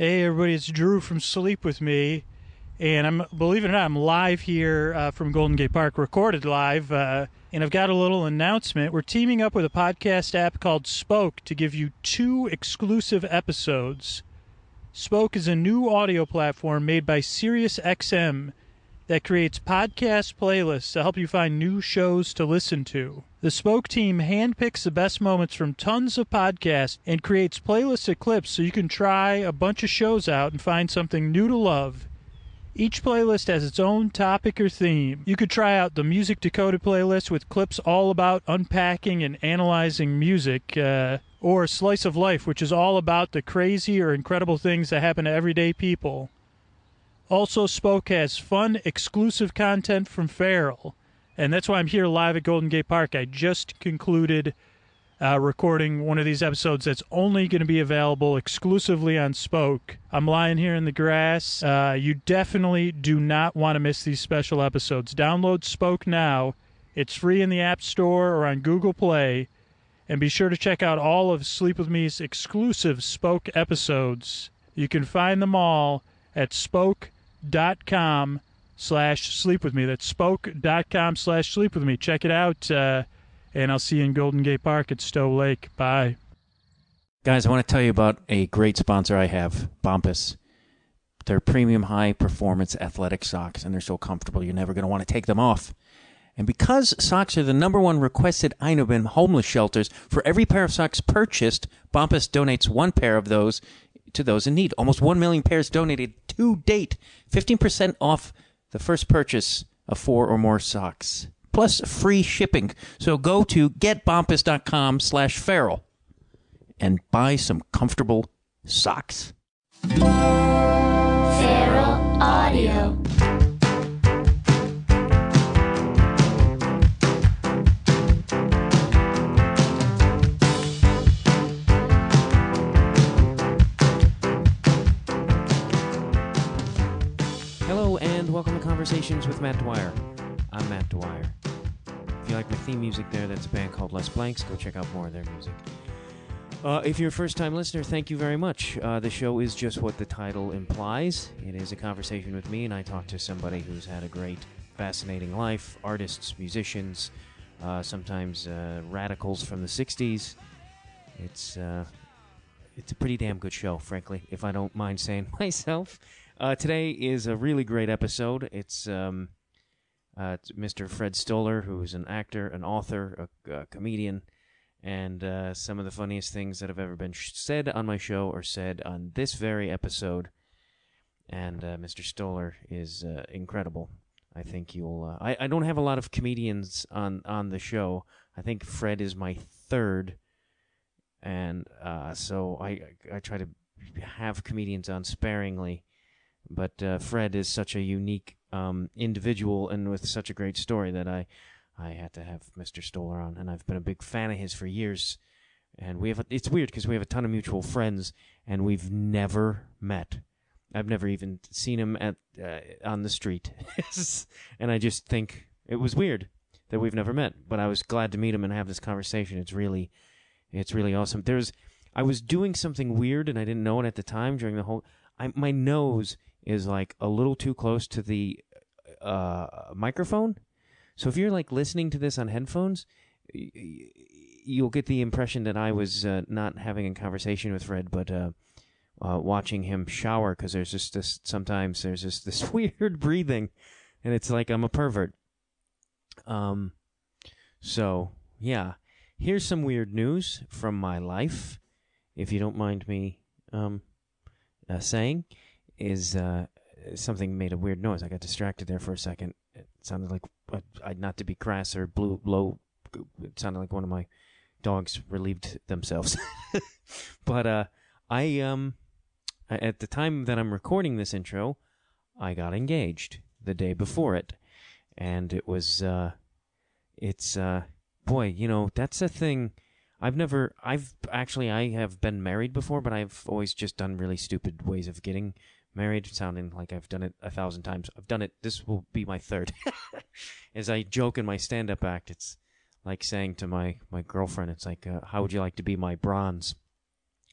Hey, everybody, it's Drew from Sleep With Me. And I'm, believe it or not, I'm live here uh, from Golden Gate Park, recorded live. Uh, and I've got a little announcement. We're teaming up with a podcast app called Spoke to give you two exclusive episodes. Spoke is a new audio platform made by SiriusXM that creates podcast playlists to help you find new shows to listen to. The Spoke team handpicks the best moments from tons of podcasts and creates playlists of clips so you can try a bunch of shows out and find something new to love. Each playlist has its own topic or theme. You could try out the Music Decoded playlist with clips all about unpacking and analyzing music, uh, or Slice of Life, which is all about the crazy or incredible things that happen to everyday people. Also, Spoke has fun, exclusive content from Feral, and that's why I'm here live at Golden Gate Park. I just concluded uh, recording one of these episodes that's only going to be available exclusively on Spoke. I'm lying here in the grass. Uh, you definitely do not want to miss these special episodes. Download Spoke now. It's free in the App Store or on Google Play. And be sure to check out all of Sleep With Me's exclusive Spoke episodes. You can find them all at spoke.com slash sleep with me. That's spoke.com slash sleep with me. Check it out. Uh, and I'll see you in Golden Gate Park at Stow Lake. Bye. Guys, I want to tell you about a great sponsor I have, Bombas. They're premium high performance athletic socks, and they're so comfortable you're never going to want to take them off. And because socks are the number one requested item in homeless shelters, for every pair of socks purchased, Bombas donates one pair of those to those in need. Almost 1 million pairs donated to date. 15% off the first purchase of four or more socks. Plus free shipping. So go to getbombas.com slash feral and buy some comfortable socks. Feral Audio. Conversations with Matt Dwyer. I'm Matt Dwyer. If you like my theme music there, that's a band called Les Blanks. Go check out more of their music. Uh, if you're a first time listener, thank you very much. Uh, the show is just what the title implies. It is a conversation with me, and I talk to somebody who's had a great, fascinating life artists, musicians, uh, sometimes uh, radicals from the 60s. It's, uh, it's a pretty damn good show, frankly, if I don't mind saying myself. Uh, today is a really great episode. It's. Um, uh, it's Mr. Fred Stoller, who is an actor, an author, a, a comedian, and uh, some of the funniest things that have ever been sh- said on my show are said on this very episode. And uh, Mr. Stoller is uh, incredible. I think you'll. Uh, I, I don't have a lot of comedians on on the show. I think Fred is my third, and uh, so I I try to have comedians on sparingly. But uh, Fred is such a unique um, individual and with such a great story that I I had to have Mr. Stoller on, and I've been a big fan of his for years. And we have a, it's weird because we have a ton of mutual friends, and we've never met. I've never even seen him at uh, on the street, and I just think it was weird that we've never met. But I was glad to meet him and have this conversation. It's really, it's really awesome. There's, I was doing something weird and I didn't know it at the time during the whole. I my nose is like a little too close to the uh, microphone. So if you're like listening to this on headphones, you'll get the impression that I was uh, not having a conversation with Fred, but uh, uh, watching him shower because there's just this sometimes there's just this weird breathing, and it's like I'm a pervert. Um, so yeah, here's some weird news from my life, if you don't mind me um, uh, saying is uh, something made a weird noise. I got distracted there for a second. It sounded like not to be crass or blue low. It sounded like one of my dogs relieved themselves. but uh, I um at the time that I'm recording this intro, I got engaged the day before it, and it was uh, it's uh, boy, you know that's a thing. I've never, I've actually, I have been married before, but I've always just done really stupid ways of getting married, sounding like I've done it a thousand times. I've done it. This will be my third. As I joke in my stand-up act, it's like saying to my my girlfriend, "It's like, uh, how would you like to be my bronze?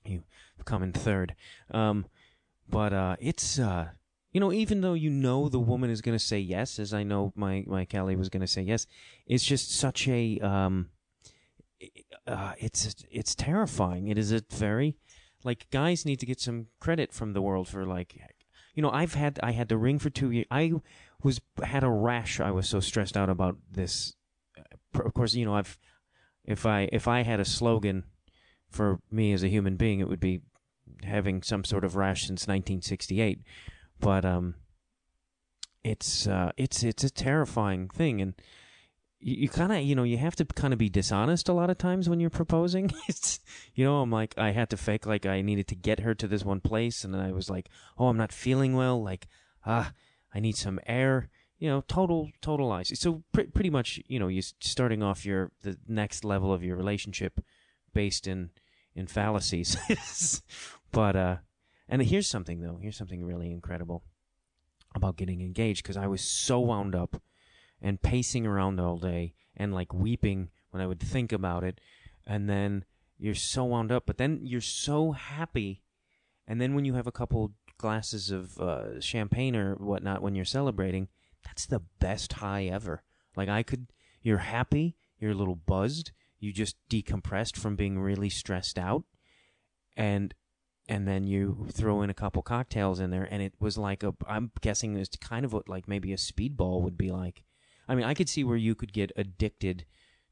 You come in third. Um, but uh, it's uh, you know, even though you know the woman is going to say yes, as I know my my Kelly was going to say yes, it's just such a um, uh, it's it's terrifying. It is a very like guys need to get some credit from the world for like you know I've had I had to ring for two years. I was had a rash. I was so stressed out about this. Of course, you know I've if I if I had a slogan for me as a human being, it would be having some sort of rash since 1968. But um, it's uh, it's it's a terrifying thing, and you, kind of you know you have to kind of be dishonest a lot of times when you're proposing. it's you know I'm like I had to fake like I needed to get her to this one place, and then I was like, oh I'm not feeling well, like ah I need some air. You know, total, total lies. So pr- pretty much, you know, you're starting off your the next level of your relationship based in in fallacies. but uh, and here's something though. Here's something really incredible about getting engaged because I was so wound up and pacing around all day and like weeping when I would think about it, and then you're so wound up, but then you're so happy, and then when you have a couple glasses of uh, champagne or whatnot when you're celebrating, that's the best high ever. Like I could, you're happy, you're a little buzzed, you just decompressed from being really stressed out, and and then you throw in a couple cocktails in there, and it was like a. I'm guessing it's kind of what like maybe a speedball would be like. I mean, I could see where you could get addicted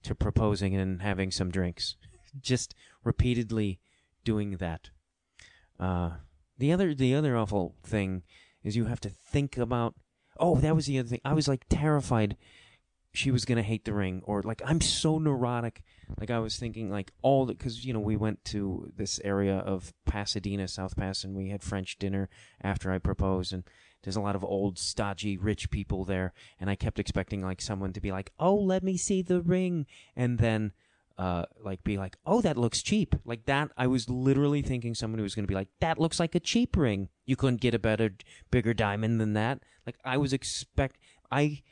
to proposing and having some drinks, just repeatedly doing that. Uh, the other the other awful thing is you have to think about. Oh, that was the other thing. I was like terrified she was gonna hate the ring, or like I'm so neurotic. Like I was thinking, like all because you know we went to this area of Pasadena, South Pas, and we had French dinner after I proposed, and there's a lot of old, stodgy, rich people there, and I kept expecting like someone to be like, "Oh, let me see the ring," and then uh, like be like, "Oh, that looks cheap." Like that, I was literally thinking someone was going to be like, "That looks like a cheap ring. You couldn't get a better, bigger diamond than that." Like I was expect, I,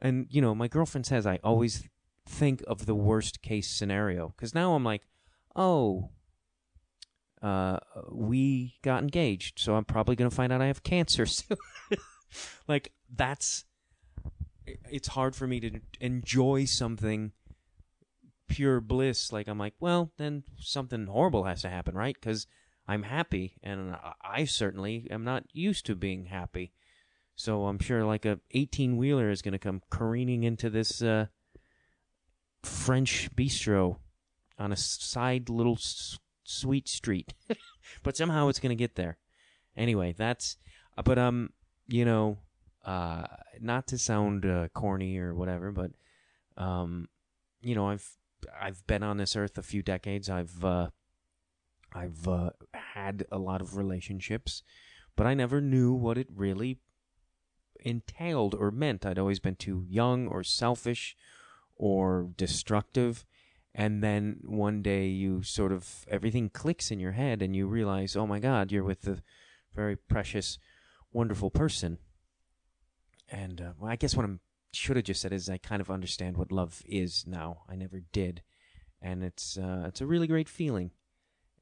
and you know, my girlfriend says I always think of the worst case scenario because now I'm like, "Oh." Uh, we got engaged, so I'm probably going to find out I have cancer soon. like that's, it's hard for me to enjoy something pure bliss, like I'm like, well, then something horrible has to happen, right? Because I'm happy, and I certainly am not used to being happy. So I'm sure like a 18 wheeler is going to come careening into this uh, French bistro on a side little sweet street, but somehow it's to get there. Anyway, that's. Uh, but um, you know, uh, not to sound uh, corny or whatever, but um, you know, I've I've been on this earth a few decades. I've uh, I've uh, had a lot of relationships, but I never knew what it really entailed or meant. I'd always been too young or selfish or destructive. And then one day you sort of everything clicks in your head and you realize, oh my God, you're with a very precious, wonderful person. And uh, well, I guess what I'm should have just said is I kind of understand what love is now. I never did, and it's uh, it's a really great feeling,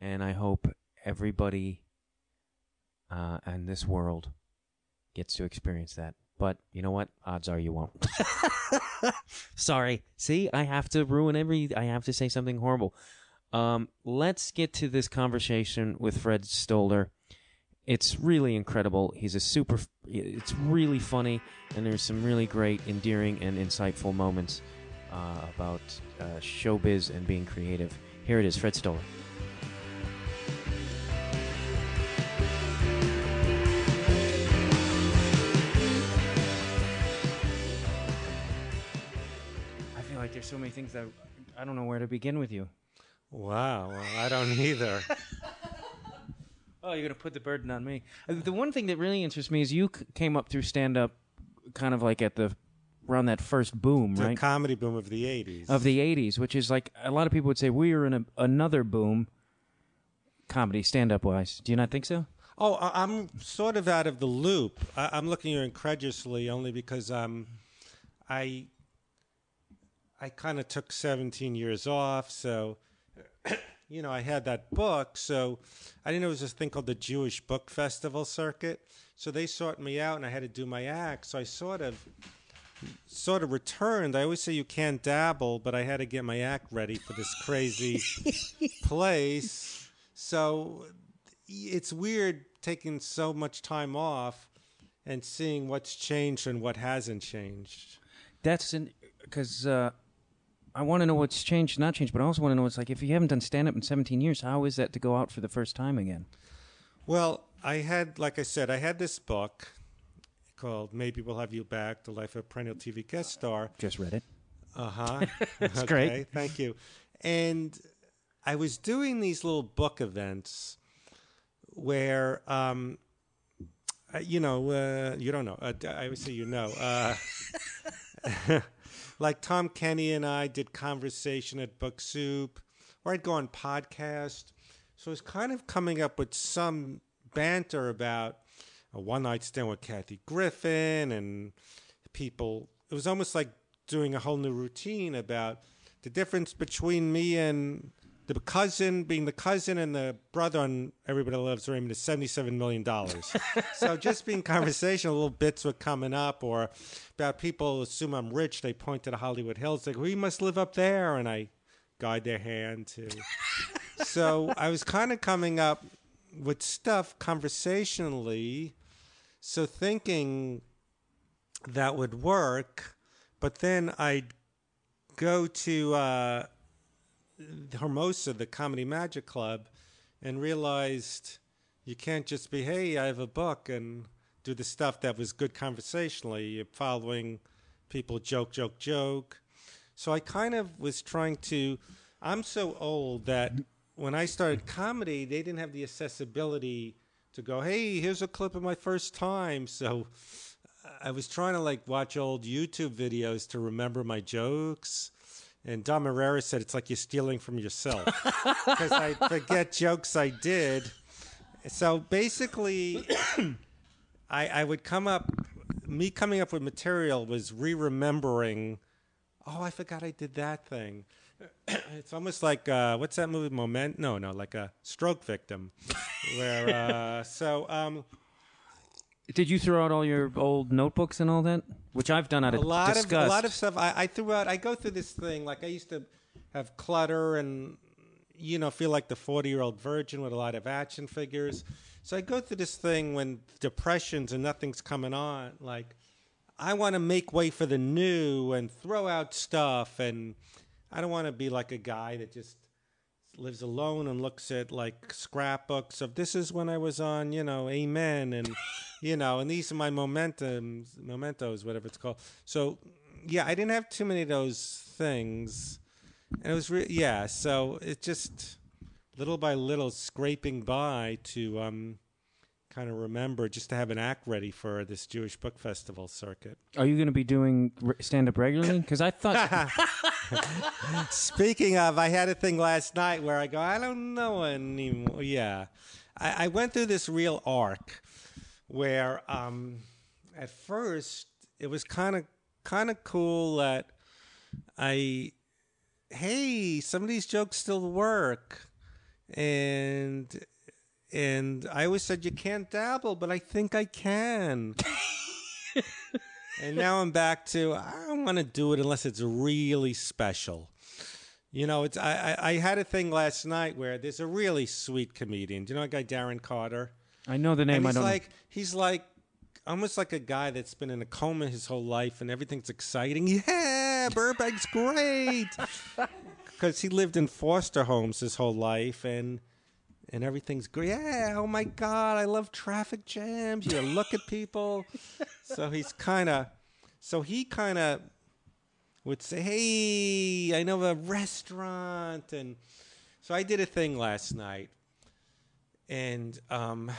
and I hope everybody uh, this world gets to experience that. But you know what? Odds are you won't. Sorry. See, I have to ruin every. I have to say something horrible. Um, let's get to this conversation with Fred Stoller it's really incredible. He's a super. It's really funny, and there's some really great, endearing, and insightful moments uh, about uh, showbiz and being creative. Here it is, Fred Stoller. There's so many things that I don't know where to begin with you. Wow, well, I don't either. Oh, you're gonna put the burden on me. Uh, The one thing that really interests me is you c- came up through stand up, kind of like at the around that first boom, the right? comedy boom of the 80s. of the '80s, which is like a lot of people would say we are in a, another boom, comedy stand up wise. Do you not think so? oh, I- I'm sort of out of the loop. I- I'm looking here incredulously only because um, I I kind of took 17 years off, so you know, I had that book, so I didn't know it was this thing called the Jewish Book Festival circuit. So they sought me out, and I had to do my act. So I sort of, sort of returned. I always say you can't dabble, but I had to get my act ready for this crazy place. So it's weird taking so much time off and seeing what's changed and what hasn't changed. That's because uh, I want to know what's changed, not changed, but I also want to know it's like if you haven't done stand up in 17 years, how is that to go out for the first time again? Well, I had, like I said, I had this book called Maybe We'll Have You Back The Life of a Perennial TV Guest Star. Just read it. Uh huh. That's okay, great. Thank you. And I was doing these little book events where, um, uh, you know, uh, you don't know. Uh, I would say you know. Uh, like Tom Kenny and I did conversation at Book Soup, or I'd go on podcast. So I was kind of coming up with some banter about a one night stand with Kathy Griffin and people. It was almost like doing a whole new routine about the difference between me and the cousin being the cousin and the brother on Everybody Loves Raymond is $77 million. so just being conversational, little bits were coming up, or about people assume I'm rich. They point to the Hollywood Hills, like, we must live up there. And I guide their hand to. so I was kind of coming up with stuff conversationally. So thinking that would work, but then I'd go to uh, Hermosa, the Comedy Magic Club, and realized you can't just be, hey, I have a book, and do the stuff that was good conversationally. You're following people joke, joke, joke. So I kind of was trying to. I'm so old that when I started comedy, they didn't have the accessibility to go, hey, here's a clip of my first time. So uh, I was trying to like watch old YouTube videos to remember my jokes. And Dom Irrera said it's like you're stealing from yourself because I forget jokes I did. So basically, I, I would come up, me coming up with material was re remembering, oh, I forgot I did that thing. it's almost like, uh, what's that movie, Moment? No, no, like a stroke victim. Where, uh, so, um, Did you throw out all your old notebooks and all that? Which I've done out a of lot disgust. of a lot of stuff I, I threw out. I go through this thing like I used to have clutter and you know feel like the forty year old virgin with a lot of action figures. So I go through this thing when depressions and nothing's coming on. Like I want to make way for the new and throw out stuff, and I don't want to be like a guy that just lives alone and looks at like scrapbooks of this is when I was on, you know, Amen and you know, and these are my momentums, mementos, whatever it's called. So yeah, I didn't have too many of those things, and it was re- yeah. So it just little by little scraping by to um, kind of remember just to have an act ready for this Jewish book festival circuit. Are you going to be doing stand up regularly? Because I thought Speaking of, I had a thing last night where I go, I don't know anymore. Yeah, I, I went through this real arc where um, at first it was kind of kind of cool that I, hey, some of these jokes still work, and and I always said you can't dabble, but I think I can. and now I'm back to I don't want to do it unless it's really special. You know, it's I, I I had a thing last night where there's a really sweet comedian. Do you know a guy Darren Carter? I know the name. and I he's don't. like he's like almost like a guy that's been in a coma his whole life and everything's exciting. Yeah, Burbank's great because he lived in foster homes his whole life and and everything's great. Yeah, oh my god, I love traffic jams. You look at people. so he's kind of so he kind of would say, "Hey, I know a restaurant," and so I did a thing last night, and um,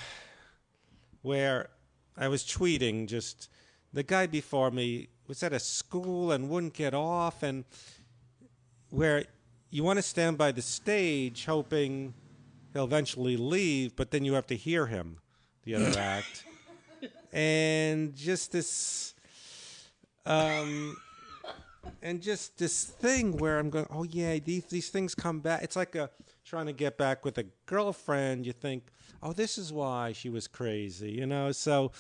where I was tweeting just the guy before me was at a school and wouldn't get off, and where you want to stand by the stage hoping he'll eventually leave, but then you have to hear him the other act, and just this. Um, and just this thing where I'm going, oh yeah, these these things come back. It's like a trying to get back with a girlfriend. You think, oh, this is why she was crazy, you know. So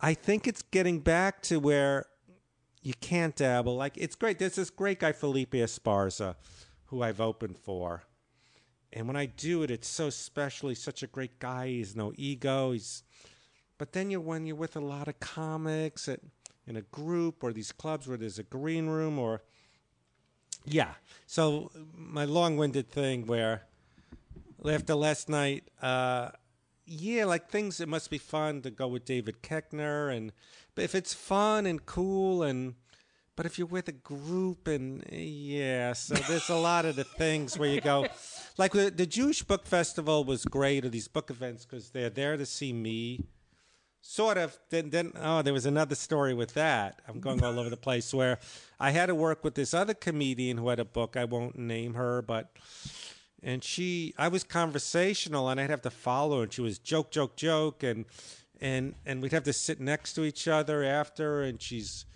I think it's getting back to where you can't dabble. Like it's great. There's this great guy Felipe Esparza, who I've opened for, and when I do it, it's so special. He's such a great guy. He's no ego. He's, but then you when you're with a lot of comics at in a group or these clubs where there's a green room or yeah. So my long-winded thing where after last night, uh, yeah, like things. It must be fun to go with David Koechner, and but if it's fun and cool and. But if you're with a group and yeah, so there's a lot of the things where you go, like the, the Jewish Book Festival was great, or these book events because they're there to see me sort of. Then then oh there was another story with that. I'm going all over the place where i had to work with this other comedian who had a book. I won't name her but and she i was conversational and i'd have to follow her and she was joke joke joke and and and we'd have to sit next to each other after and she's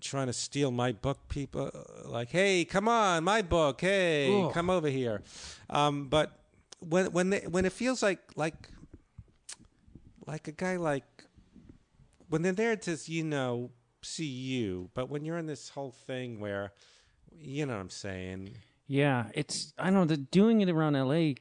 trying to steal my book people like hey come on my book hey come over here. Um, but when when they, when it feels like like like a guy like when they're there to you know see you, but when you're in this whole thing where you know what I'm saying. Yeah, it's I don't know. The doing it around L.A.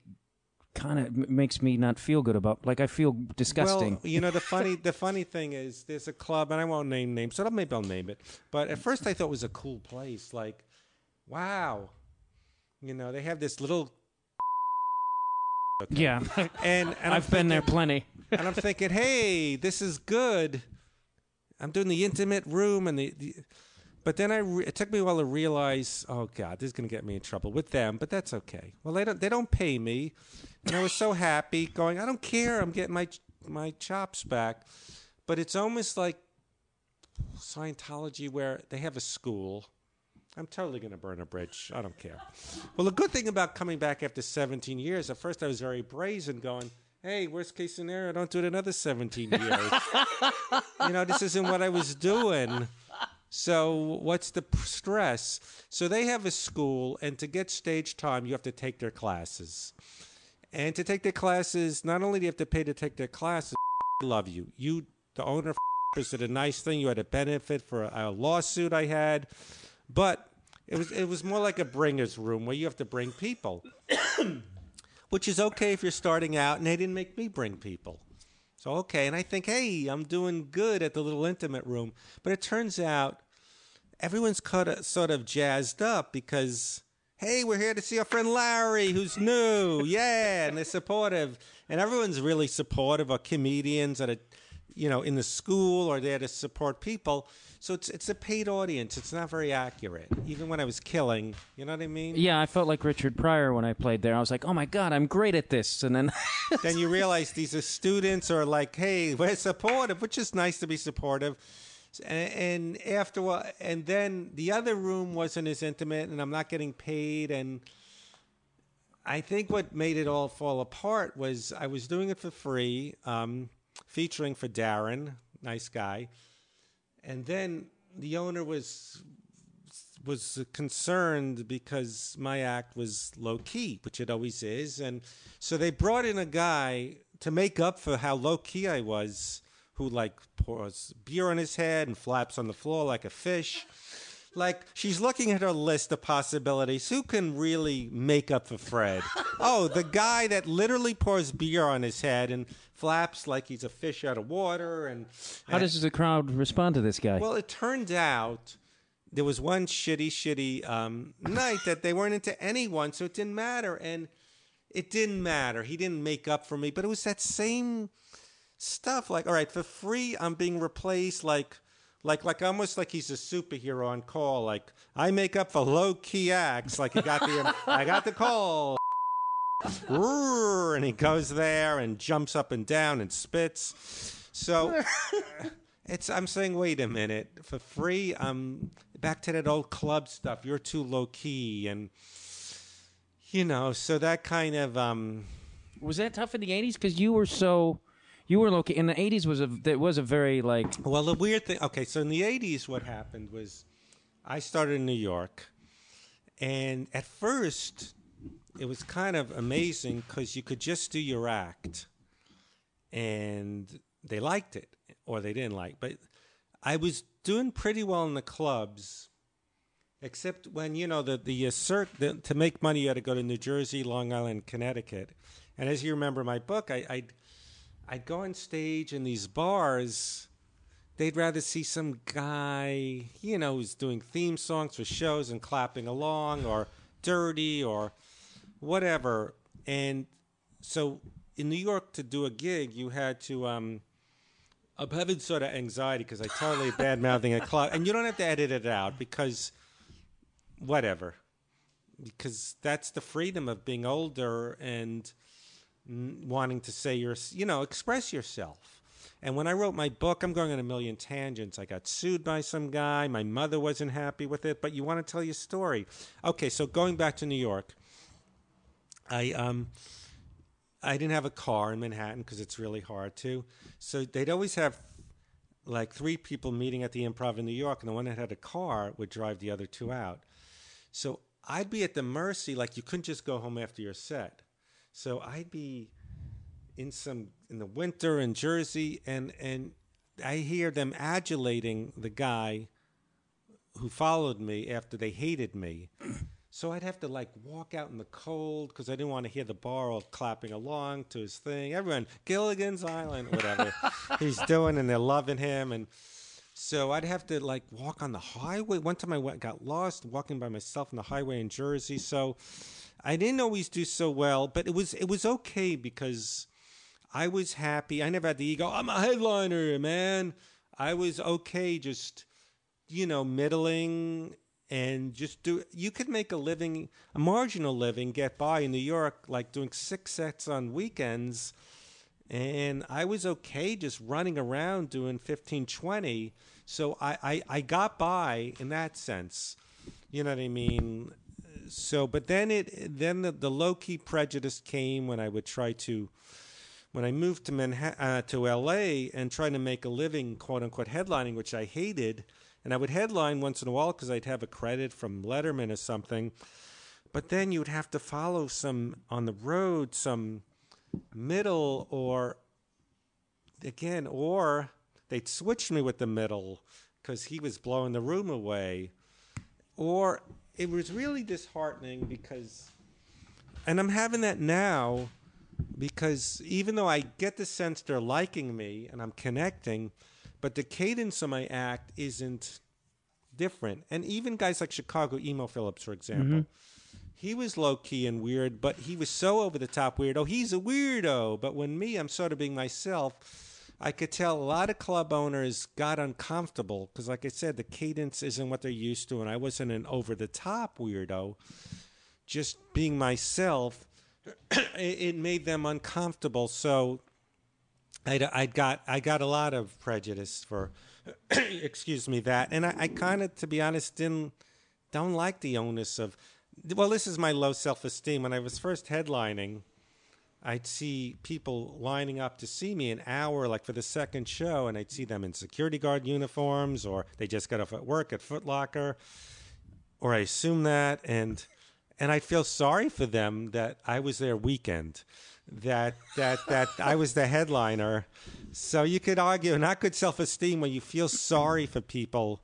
kind of m- makes me not feel good about. Like I feel disgusting. Well, you know the funny the funny thing is there's a club and I won't name names, so maybe I'll name it. But at first I thought it was a cool place. Like, wow, you know they have this little yeah, and, and I've been there plenty. and I'm thinking, hey, this is good. I'm doing the intimate room and the, the but then I re- it took me a while to realize, oh God, this is going to get me in trouble with them, but that's okay. Well, they don't they don't pay me, and I was so happy going. I don't care. I'm getting my my chops back, but it's almost like Scientology where they have a school. I'm totally going to burn a bridge. I don't care. Well, the good thing about coming back after 17 years, at first I was very brazen, going, hey, worst case scenario, don't do it another 17 years. you know, this isn't what I was doing. So what's the stress? So they have a school, and to get stage time, you have to take their classes. And to take their classes, not only do you have to pay to take their classes, love you. You, the owner, did a nice thing. You had a benefit for a, a lawsuit I had, but it was it was more like a bringers room where you have to bring people, which is okay if you're starting out. And they didn't make me bring people. So okay, and I think, hey, I'm doing good at the little intimate room. But it turns out everyone's of, uh, sort of jazzed up because, hey, we're here to see our friend Larry, who's new, yeah, and they're supportive, and everyone's really supportive of comedians that are, you know, in the school or there to support people. So it's it's a paid audience. It's not very accurate, even when I was killing. You know what I mean? Yeah, I felt like Richard Pryor when I played there. I was like, oh my god, I'm great at this, and then then you realize these are students or like, hey, we're supportive, which is nice to be supportive. And, and after a and then the other room wasn't as intimate, and I'm not getting paid. And I think what made it all fall apart was I was doing it for free, um, featuring for Darren, nice guy, and then the owner was was concerned because my act was low key, which it always is, and so they brought in a guy to make up for how low key I was, who like pours beer on his head and flaps on the floor like a fish. Like she's looking at her list of possibilities. Who can really make up for Fred? oh, the guy that literally pours beer on his head and flaps like he's a fish out of water. And how does the crowd respond to this guy? well, it turned out there was one shitty, shitty um, night that they weren't into anyone, so it didn't matter. And it didn't matter. He didn't make up for me, but it was that same stuff. Like, all right, for free, I'm being replaced. Like, like, like almost like he's a superhero on call. Like, I make up for low key acts. Like, he got the, I got the call. And he goes there and jumps up and down and spits. So it's I'm saying, wait a minute, for free, um back to that old club stuff. You're too low key and you know, so that kind of um was that tough in the '80s? Because you were so, you were located in the '80s was a that was a very like well the weird thing okay, so in the eighties what happened was I started in New York, and at first, it was kind of amazing because you could just do your act, and they liked it or they didn't like. But I was doing pretty well in the clubs, except when you know the the assert the, to make money you had to go to New Jersey, Long Island, Connecticut, and as you remember my book, I, I'd I'd go on stage in these bars. They'd rather see some guy, you know, who's doing theme songs for shows and clapping along, or dirty, or whatever. And so in New York, to do a gig, you had to. Um, I'm having sort of anxiety because I totally bad mouthing a club, and you don't have to edit it out because whatever, because that's the freedom of being older and wanting to say your, you know, express yourself. And when I wrote my book, I'm going on a million tangents. I got sued by some guy. My mother wasn't happy with it, but you want to tell your story. Okay, so going back to New York, I um I didn't have a car in Manhattan because it's really hard to. So they'd always have like three people meeting at the improv in New York, and the one that had a car would drive the other two out. So I'd be at the mercy, like you couldn't just go home after your set. So I'd be in some in the winter in Jersey, and and I hear them adulating the guy who followed me after they hated me. So I'd have to like walk out in the cold because I didn't want to hear the bar all clapping along to his thing. Everyone, Gilligan's Island, whatever he's doing, and they're loving him. And so I'd have to like walk on the highway. One time I went, got lost walking by myself on the highway in Jersey. So I didn't always do so well, but it was it was okay because I was happy. I never had the ego. I'm a headliner, man. I was okay, just you know, middling and just do you could make a living a marginal living get by in new york like doing six sets on weekends and i was okay just running around doing 15 20 so i i, I got by in that sense you know what i mean so but then it then the, the low-key prejudice came when i would try to when I moved to Manhattan uh, to LA and trying to make a living, quote unquote, headlining, which I hated, and I would headline once in a while because I'd have a credit from Letterman or something. But then you'd have to follow some on the road, some middle or again, or they'd switch me with the middle because he was blowing the room away. Or it was really disheartening because, and I'm having that now because even though I get the sense they're liking me and I'm connecting, but the cadence of my act isn't different. And even guys like Chicago Emo Phillips, for example, mm-hmm. he was low key and weird, but he was so over the top weirdo. Oh, he's a weirdo. But when me, I'm sort of being myself. I could tell a lot of club owners got uncomfortable because, like I said, the cadence isn't what they're used to, and I wasn't an over the top weirdo. Just being myself, it, made them uncomfortable. So I'd, I'd got I got a lot of prejudice for, excuse me, that, and I, I kind of, to be honest, didn't don't like the onus of. Well, this is my low self esteem. When I was first headlining, I'd see people lining up to see me an hour, like for the second show, and I'd see them in security guard uniforms, or they just got off at work at Foot Locker, or I assume that, and and I feel sorry for them that I was their weekend that that that I was the headliner. So you could argue not good self esteem when you feel sorry for people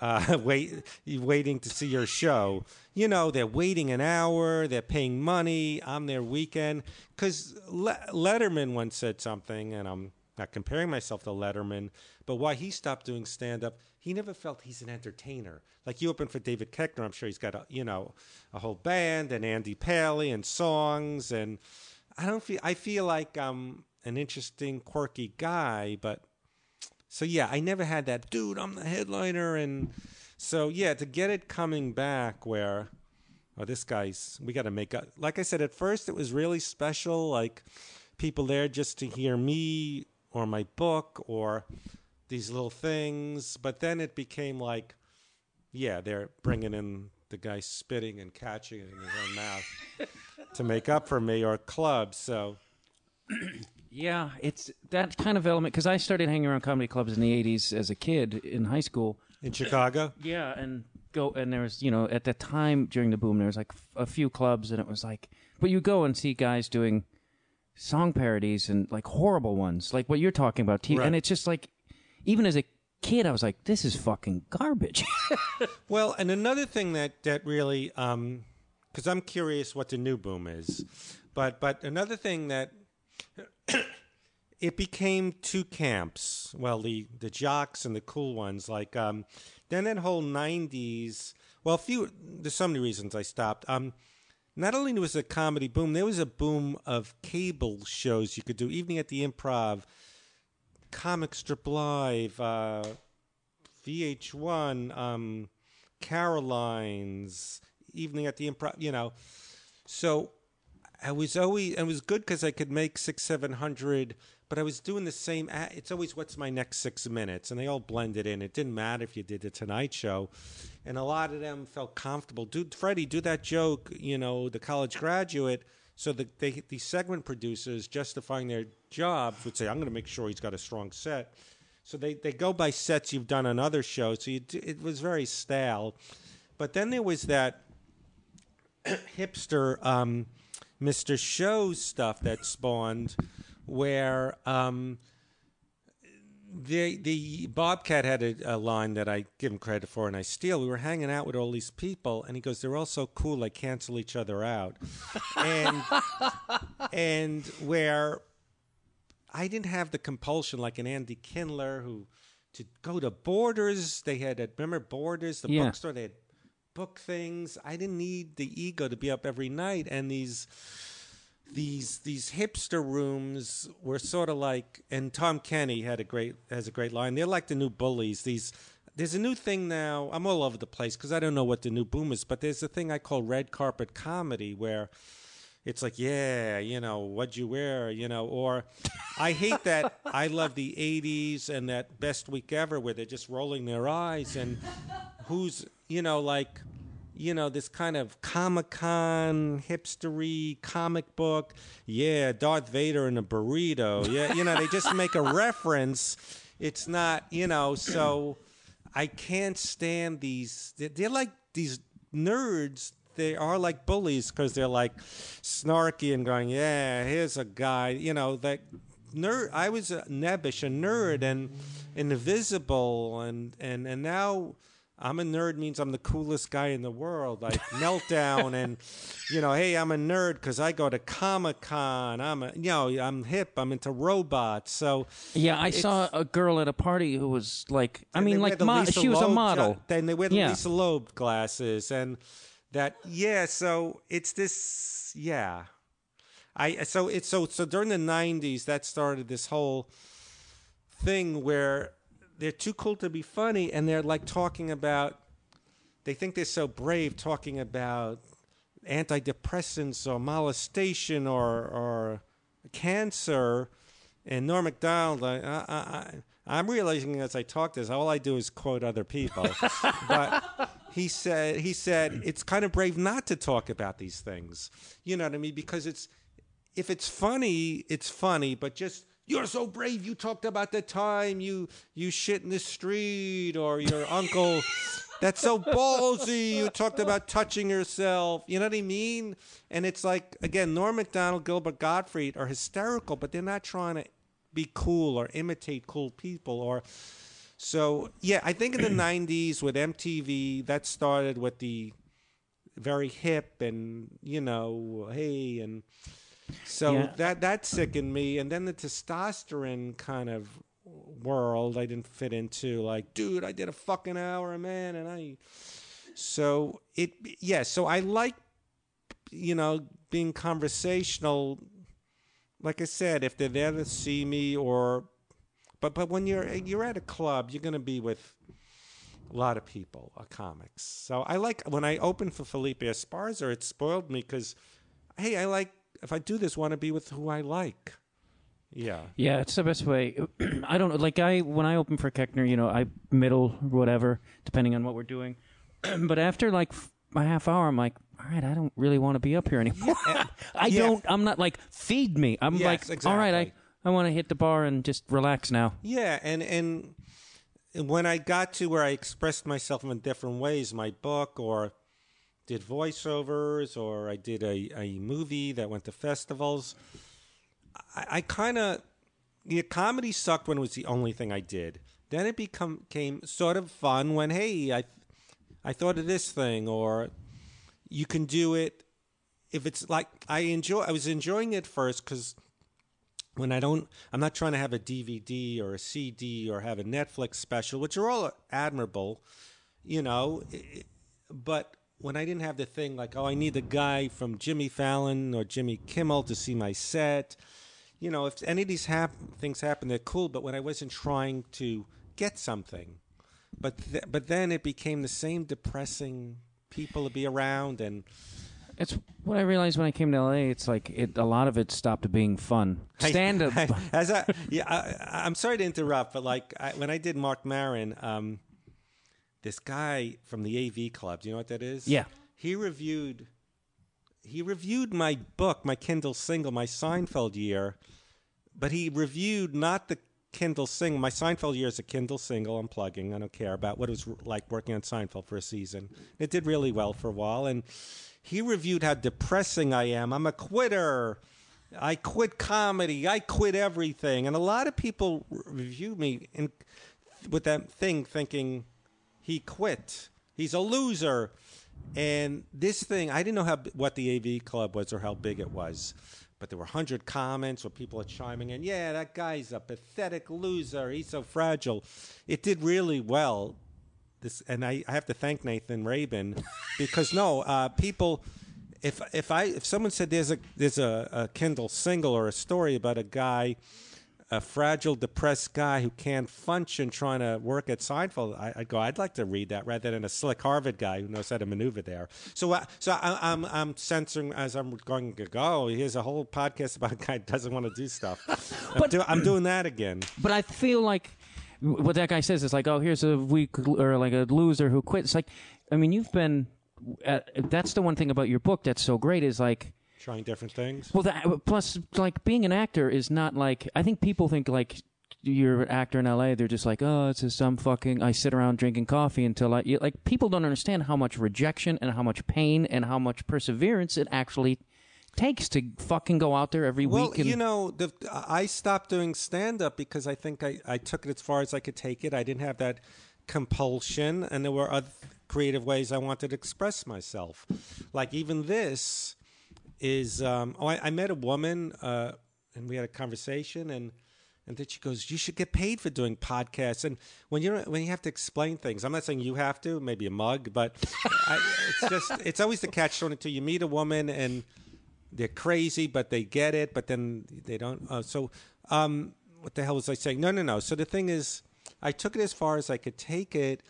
uh, wait waiting to see your show. You know they're waiting an hour, they're paying money on their weekend. Because Le- Letterman once said something, and I'm not comparing myself to Letterman, but why he stopped doing stand up, he never felt he's an entertainer. Like you open for David Koechner, I'm sure he's got a you know a whole band and Andy Paley and songs and I don't feel I feel like I'm an interesting, quirky guy, but so yeah, I never had that dude, I'm the headliner and so yeah, to get it coming back where oh this guy's we gotta make up like I said, at first it was really special, like people there just to hear me or my book or these little things, but then it became like yeah, they're bringing in the guy spitting and catching it in his own mouth to make up for me or clubs. So Yeah, it's that kind of element because I started hanging around comedy clubs in the '80s as a kid in high school, in Chicago. Yeah, and go and there was you know at the time during the boom there was like f- a few clubs and it was like but you go and see guys doing song parodies and like horrible ones like what you're talking about T- Right. and it's just like even as a kid I was like this is fucking garbage. Well, and another thing that that really, um because I'm curious what the new boom is, but but another thing that it became two camps. Well, the the jocks and the cool ones. Like um, then that whole '90s. Well, a few. There's so many reasons I stopped. Um, not only was a comedy boom, there was a boom of cable shows you could do. Evening at the Improv, Comic Strip Live, uh, VH1, um, Caroline's, Evening at the Improv. You know, so I was always it was good because I could make six seven hundred, but I was doing the same. It's always what's my next six minutes, and they all blended in. It didn't matter if you did the Tonight Show, and a lot of them felt comfortable. Dude, Freddie, do that joke. You know, the college graduate. So the they, the segment producers justifying their jobs would say, "I'm going to make sure he's got a strong set." So they, they go by sets you've done on other shows. So you, d- it was very stale. But then there was that hipster um, Mr. Show stuff that spawned, where um, the the Bobcat had a, a line that I give him credit for, and I steal. We were hanging out with all these people, and he goes, "They're all so cool, they cancel each other out," and and where I didn't have the compulsion like an Andy Kindler who to go to Borders. They had remember Borders, the Yeah. bookstore. They had book things. I didn't need the ego to be up every night, and these these these hipster rooms were sort of like. And Tom Kenny had a great has a great line. They're like the new bullies. These. There's a new thing now. I'm all over the place because I don't know what the new boom is, but there's a thing I call red carpet comedy where it's like, yeah, you know, what'd you wear, you know, or I hate that I love the 80s and that best week ever where they're just rolling their eyes and who's, you know, like, you know, this kind of Comic Con hipstery comic book. Yeah, Darth Vader in a burrito. Yeah, you know, they just make a reference. It's not, you know, so I can't stand these. They're like these nerds. They are like bullies because they're like snarky and going, yeah, here's a guy, you know, that nerd. I was a nebbish, a nerd, and invisible, and and and now. I'm a nerd means I'm the coolest guy in the world. Like meltdown and, you know, hey, I'm a nerd because I go to Comic Con. I'm a, you know, I'm hip. I'm into robots. So yeah, I saw a girl at a party who was like I mean like mo- she was a model. Then they wear the Yeah. Lisa Loeb glasses, and that yeah. So it's this yeah. I so it's so so during the '90s that started this whole thing where they're too cool to be funny, and they're like talking about. They think they're so brave talking about antidepressants or molestation or or cancer. And Norm Macdonald, I, I, I, I'm realizing as I talk this, all I do is quote other people. but he said, he said, it's kind of brave not to talk about these things. You know what I mean? Because it's, if it's funny, it's funny, but just you're so brave. You talked about the time you you shit in the street, or your uncle. That's so ballsy. You talked about touching yourself. You know what I mean? And it's like again, Norm Macdonald, Gilbert Gottfried are hysterical, but they're not trying to be cool or imitate cool people or. So yeah, I think in the '90s with MTV, that started with the very hip and you know, hey, and so Yeah. that that sickened me. And then the testosterone kind of world I didn't fit into. Like, dude, I did a fucking hour, a man, and I. So it yeah. So I like you know being conversational. Like I said, if they're there to see me or, but but when you're you're at a club, you're gonna be with a lot of people, uh, comics. So I like when I open for Felipe Esparza, it spoiled me because, hey, I like if I do this, want to be with who I like. Yeah. Yeah, it's the best way. I don't know. Like I, when I open for Koechner, you know, I middle whatever, depending on what we're doing. but after like f- a half hour, I'm like, all right, I don't really want to be up here anymore. I yeah. don't. I'm not like feed me. I'm Yes, like, all right, I, exactly. I want to hit the bar and just relax now. Yeah, and and when I got to where I expressed myself in different ways, my book or did voiceovers or I did a, a movie that went to festivals, I, I kind of the comedy sucked when it was the only thing I did. Then it become became sort of fun when hey, I I thought of this thing or you can do it if it's like I enjoy I was enjoying it first cuz when I don't I'm not trying to have a DVD or a CD or have a Netflix special, which are all admirable, you know, but when I didn't have the thing like, oh, I need the guy from Jimmy Fallon or Jimmy Kimmel to see my set, you know, if any of these hap- things happen, they're cool. But when I wasn't trying to get something, but th- but then it became the same depressing people to be around, and It's what I realized when I came to LA. It's like it. A lot of it stopped being fun. Stand up. as I, yeah, I, I'm sorry to interrupt, but like I, when I did Marc Maron, um, this guy from the AV Club, do you know what that is? Yeah. he reviewed. He reviewed my book, my Kindle single, my Seinfeld year, but he reviewed not the Kindle single. My Seinfeld year is a Kindle single. I'm plugging. I don't care about what it was like working on Seinfeld for a season. It did really well for a while, and he reviewed how depressing I am. I'm a quitter. I quit comedy. I quit everything. And a lot of people review me in, with that thing, thinking he quit. He's a loser. And this thing, I didn't know how what the AV Club was or how big it was, but there were hundred comments where people are chiming in. Yeah, that guy's a pathetic loser. He's so fragile. It did really well. This, and I, I have to thank Nathan Rabin because no, uh, people. If if I if someone said there's a there's a, a Kindle single or a story about a guy a fragile, depressed guy who can't function trying to work at Seinfeld, I, would go, I'd like to read that rather than a slick Harvard guy who knows how to maneuver there. So, uh, so I, I'm I'm censoring as I'm going to go. Here's a whole podcast about a guy who doesn't want to do stuff. I'm, do, I'm doing that again. But I feel like what that guy says is like, oh, here's a weak or like a loser who quit. It's like, I mean, you've been. At, that's the one thing about your book that's so great is like Trying different things. Well, that, uh, plus, like being an actor is not like I think people think like you're an actor in LA. They're just like, oh, it's just some fucking. I sit around drinking coffee until I like. People don't understand how much rejection and how much pain and how much perseverance it actually takes to fucking go out there every well, week. And, you know, the, I stopped doing stand up because I think I, I took it as far as I could take it. I didn't have that compulsion, and there were other creative ways I wanted to express myself. Like even this is um, oh, I, I, met a woman uh, and we had a conversation and and then she goes, "You should get paid for doing podcasts." And when you when you have to explain things, I'm not saying you have to, maybe a mug, but I, it's just it's always the catch two. You meet a woman and they're crazy, but they get it, but then they don't. Uh, so um, what the hell was I saying? No, no, no. So the thing is, I took it as far as I could take it,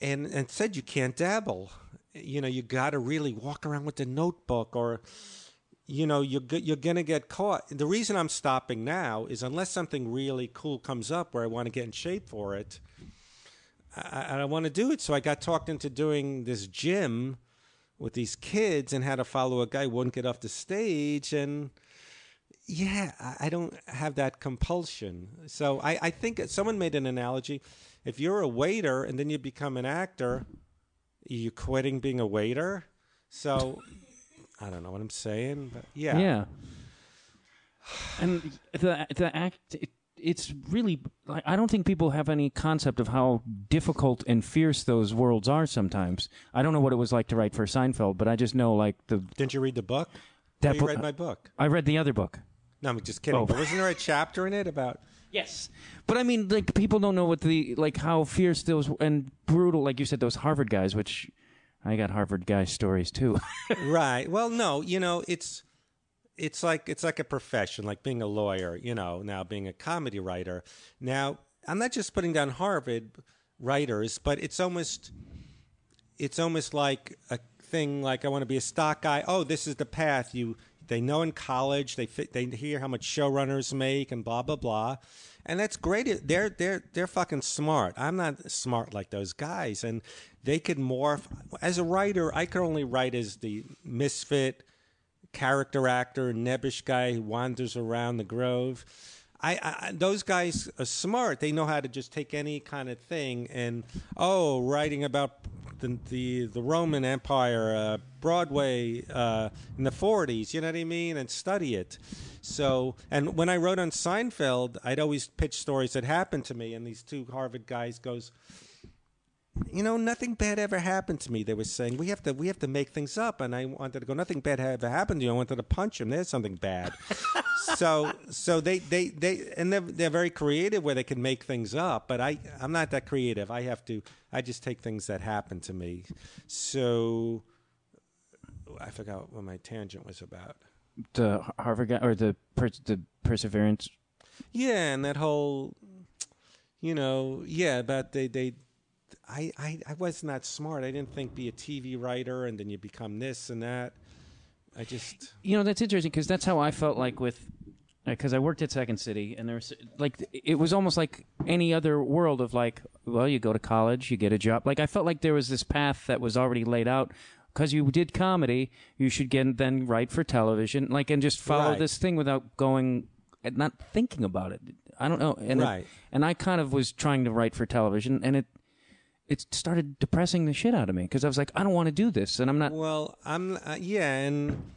and and said you can't dabble you know you got to really walk around with the notebook or you know you're you're to get caught. The reason I'm stopping now is unless something really cool comes up where I want to get in shape for it, I, I want to do it. So I got talked into doing this gym with these kids and had to follow a guy wouldn't get off the stage and yeah, I don't have that compulsion. So I, I think someone made an analogy. If you're a waiter and then you become an actor, you quitting being a waiter. So I don't know what I'm saying, but yeah, yeah. And the the act, it, it's really I don't think people have any concept of how difficult and fierce those worlds are. Sometimes I don't know what it was like to write for Seinfeld, but I just know like the. Didn't you read the book? That you book, read my book. I read the other book. No, I'm just kidding. Oh. But wasn't there a chapter in it about? Yes, but I mean, like people don't know what the like how fierce those and brutal, like you said, those Harvard guys. Which I got Harvard guy stories too. right. Well, no, you know, it's it's like it's like a profession, like being a lawyer. You know, now being a comedy writer. Now, I'm not just putting down Harvard writers, but it's almost it's almost like a thing like I want to be a stock guy. Oh, this is the path you they know in college. They fit, they hear how much showrunners make and blah blah blah, and that's great. They're they're they're fucking smart. I'm not smart like those guys, and they could morph. As a writer, I could only write as the misfit character actor, nebbish guy who wanders around the grove. I, I those guys are smart. They know how to just take any kind of thing and oh, writing about the the, the Roman Empire, uh, Broadway uh, in the '40s. You know what I mean? And study it. So, and when I wrote on Seinfeld, I'd always pitch stories that happened to me, and these two Harvard guys goes, you know, nothing bad ever happened to me. They were saying we have to we have to make things up, and I wanted to go. Nothing bad ever happened to you. I wanted to punch him. There's something bad. so so they, they, they and they're they're very creative where they can make things up. But I I'm not that creative. I have to. I just take things that happen to me. So I forgot what my tangent was about. The Harvard guy or the per- the perseverance. Yeah, and that whole, you know, yeah, about they they I, I, I was not smart. I didn't think be a TV writer and then you become this and that. I just You know, that's interesting because that's how I felt like with because I worked at Second City, and there was like it was almost like any other world of like, well, you go to college, you get a job. Like I felt like there was this path that was already laid out because you did comedy, you should get then write for television, like and just follow Right. this thing without going and not thinking about it. I don't know, and it- and I kind of was trying to write for television, and it it started depressing the shit out of me because I was like, I don't want to do this, and I'm not. well, I'm uh, yeah, and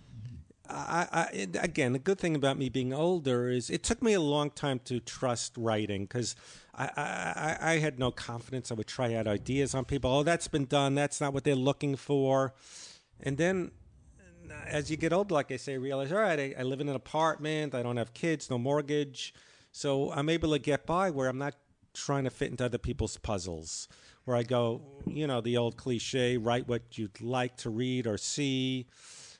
I, I again, the good thing about me being older is it took me a long time to trust writing because I, I I I had no confidence I would try out ideas on people. Oh, that's been done. That's not what they're looking for, and then. As you get older, like I say, you realize, all right, I, I live in an apartment. I don't have kids, no mortgage. So I'm able to get by where I'm not trying to fit into other people's puzzles. Where I go, you know, the old cliche, write what you'd like to read or see.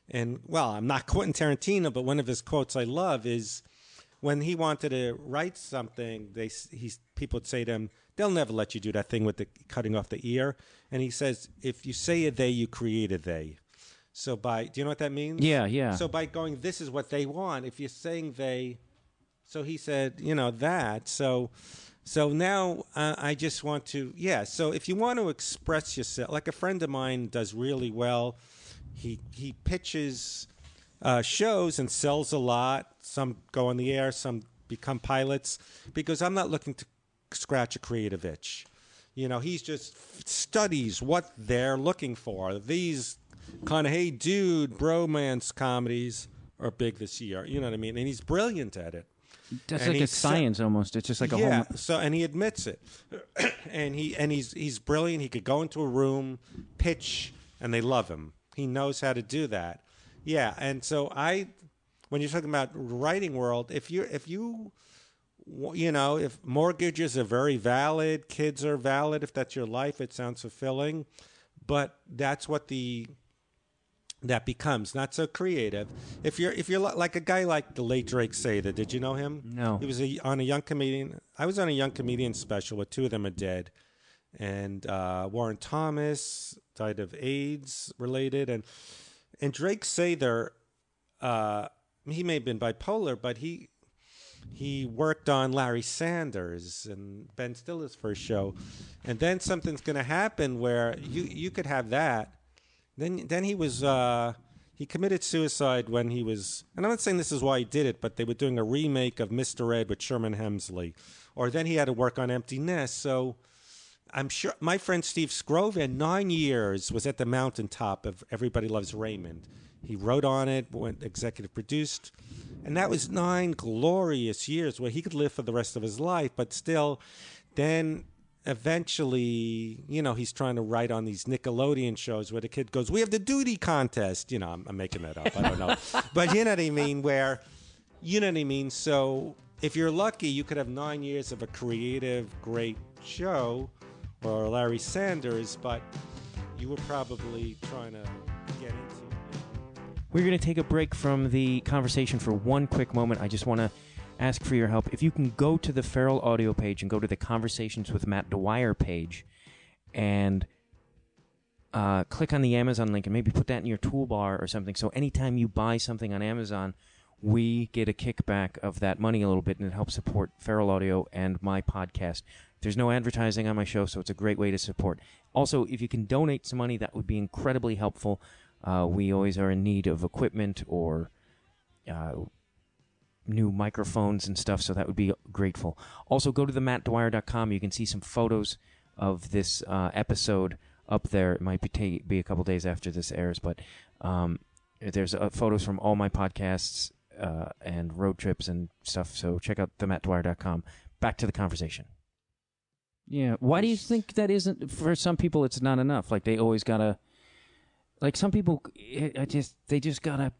And well, I'm not Quentin Tarantino, but one of his quotes I love is when he wanted to write something, they he's people would say to him, "They'll never let you do that thing with the cutting off the ear." And he says, "If you say a they, you create a they." So by do you know what that means? Yeah, yeah. So by going, this is what they want. If you're saying they, so he said, you know that. So, so now uh, I just want to, yeah. So if you want to express yourself, like a friend of mine does really well. He he pitches uh, shows and sells a lot. Some go on the air, some become pilots. Because I'm not looking to scratch a creative itch. You know, he's just studies what they're looking for. These kind of hey dude bromance comedies are big this year. You know what I mean? And he's brilliant at it. That's and like a science almost. It's just like a yeah. whole. So and he admits it, and he and he's he's brilliant. He could go into a room, pitch, and they love him. He knows how to do that. Yeah, and so I, when you're talking about writing world, if you if you, you know, if mortgages are very valid, kids are valid. If that's your life, it sounds fulfilling, but that's what the that becomes not so creative. If you're if you're like a guy like the late Drake Sather, did you know him? No. He was a, on a young comedian. I was on a young comedian special, but two of them are dead. And uh, Warren Thomas died of AIDS related, and and Drake Sather, uh, he may have been bipolar, but he he worked on Larry Sanders and Ben Stiller's first show, and then something's going to happen where you you could have that. Then then he was uh, he committed suicide when he was, and I'm not saying this is why he did it, but they were doing a remake of Mr. Ed with Sherman Hemsley, or then he had to work on Empty Nest. So I'm sure my friend Steve Skrovan, nine years, was at the mountaintop of Everybody Loves Raymond. He wrote on it, went executive produced, and that was nine glorious years where he could live for the rest of his life. But still, then eventually, you know, he's trying to write on these Nickelodeon shows where the kid goes, "We have the duty contest." You know, I'm, I'm making that up. I don't know, but you know what I mean. Where, you know what I mean. So if you're lucky, you could have nine years of a creative, great show, or Larry Sanders, but you were probably trying to get into. We're going to take a break from the conversation for one quick moment. I just want to ask for your help. If you can go to the Feral Audio page and go to the Conversations with Matt Dwyer page and uh, click on the Amazon link and maybe put that in your toolbar or something. So anytime you buy something on Amazon, we get a kickback of that money a little bit and it helps support Feral Audio and my podcast. There's no advertising on my show, so it's a great way to support. Also, if you can donate some money, that would be incredibly helpful. Uh, we always are in need of equipment or uh, new microphones and stuff, so that would be grateful. Also, go to the mattdwyer.com. You can see some photos of this uh, episode up there. It might be ta- be a couple days after this airs, but um, there's uh, photos from all my podcasts uh, and road trips and stuff. So check out the mattdwyer.com. Back to the conversation. Yeah. Why do you think that isn't for some people? It's not enough. Like they always gotta. Like some people, I just they just gotta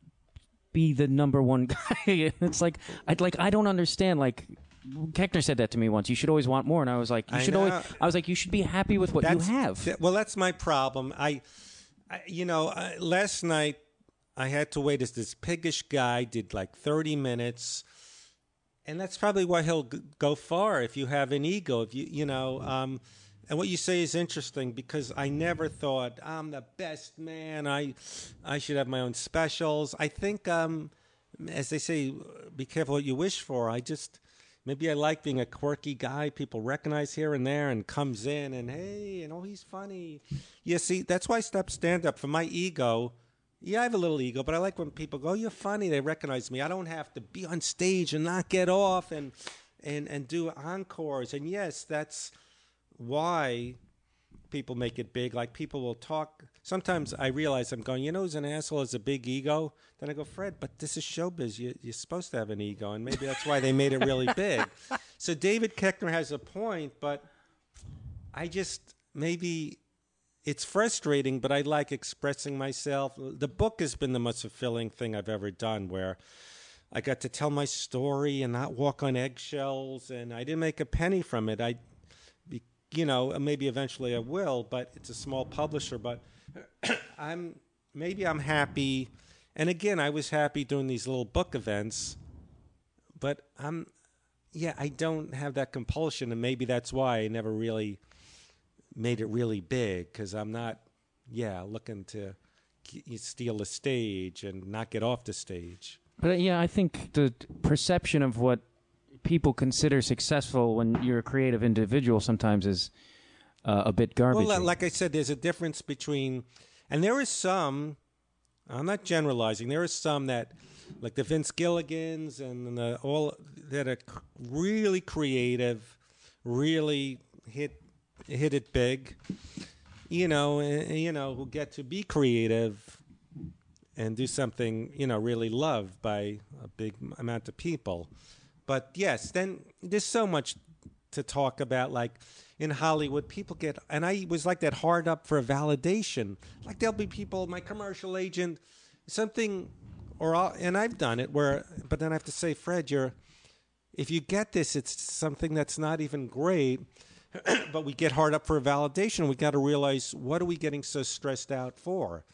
be the number one guy. it's like I'd like I don't understand. Like Koechner said that to me once. You should always want more, and I was like, you I should know. always. I was like, you should be happy with what you have. th- well, that's my problem. I, I you know, uh, last night I had to wait as this piggish guy did like 30 minutes. And that's probably why he'll g- go far if you have an ego. If you, you know, um, and what you say is interesting because I never thought I'm the best man. I, I should have my own specials. I think, um, as they say, be careful what you wish for. I just, maybe I like being a quirky guy people recognize here and there and comes in and hey, and oh, he's funny. Yeah, see, that's why I stopped stand up for my ego. Yeah, I have a little ego, but I like when people go, "You're funny." They recognize me. I don't have to be on stage and not get off and and and do encores. And yes, that's why people make it big. Like people will talk. Sometimes I realize I'm going, you know, who's an asshole has a big ego. Then I go, Fred, but this is showbiz. You, you're supposed to have an ego, and maybe that's why they made it really big. So David Koechner has a point, but I just maybe it's frustrating, but I like expressing myself. The book has been the most fulfilling thing I've ever done, where I got to tell my story and not walk on eggshells, and I didn't make a penny from it. I, you know, maybe eventually I will, but it's a small publisher. But I'm maybe I'm happy, and again, I was happy doing these little book events, but I'm, yeah, I don't have that compulsion, and maybe that's why I never really made it really big because I'm not, yeah, looking to steal the stage and not get off the stage. But yeah, I think the perception of what people consider successful when you're a creative individual sometimes is uh, a bit garbage. Well, like I said, there's a difference between, and there is some. I'm not generalizing. There is some that, like the Vince Gilligans and the all that are really creative, really hit hit it big. You know, you know, who get to be creative and do something you know really loved by a big amount of people. But yes, then there's so much to talk about. Like in Hollywood, people get, and I was like that hard up for validation. Like there'll be people, my commercial agent, something, or I'll, and I've done it where, but then I have to say, Fred, you're, if you get this, it's something that's not even great. but we get hard up for a validation. We got to realize what are we getting so stressed out for?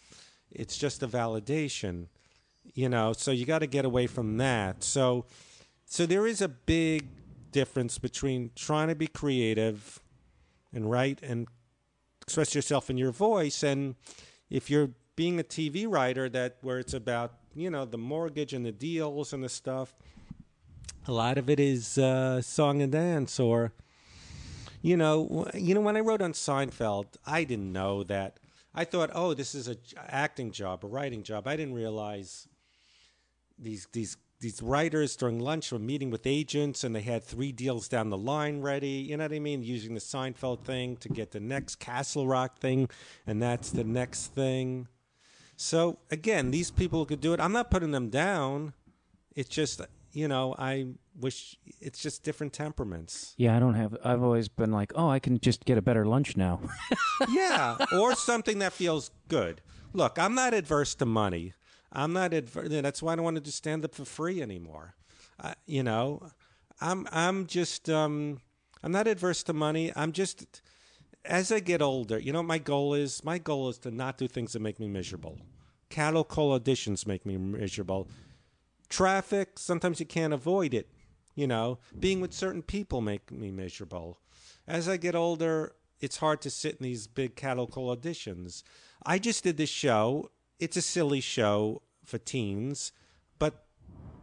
It's just a validation, you know. So you got to get away from that. So, so there is a big difference between trying to be creative and write and express yourself in your voice, and if you're being a TV writer that where it's about you know the mortgage and the deals and the stuff. A lot of it is uh, song and dance, or you know, you know, when I wrote on Seinfeld, I didn't know that. I thought, oh, this is a acting job, a writing job. I didn't realize these these these writers during lunch were meeting with agents, and they had three deals down the line ready. You know what I mean? Using the Seinfeld thing to get the next Castle Rock thing, and that's the next thing. So again, these people could do it. I'm not putting them down. It's just you know, I wish it's just different temperaments. yeah, I don't have. I've always been like, oh, I can just get a better lunch now. yeah, or something that feels good. Look, I'm not adverse to money. I'm not adverse. That's why I don't want to do stand up for free anymore. Uh, you know, I'm I'm just um, I'm not adverse to money. I'm just as I get older. You know, my goal is my goal is to not do things that make me miserable. Cattle call auditions make me miserable. Traffic, sometimes you can't avoid it. You know, being with certain people make me miserable. As I get older, it's hard to sit in these big cattle call auditions. I just did this show. It's a silly show for teens, but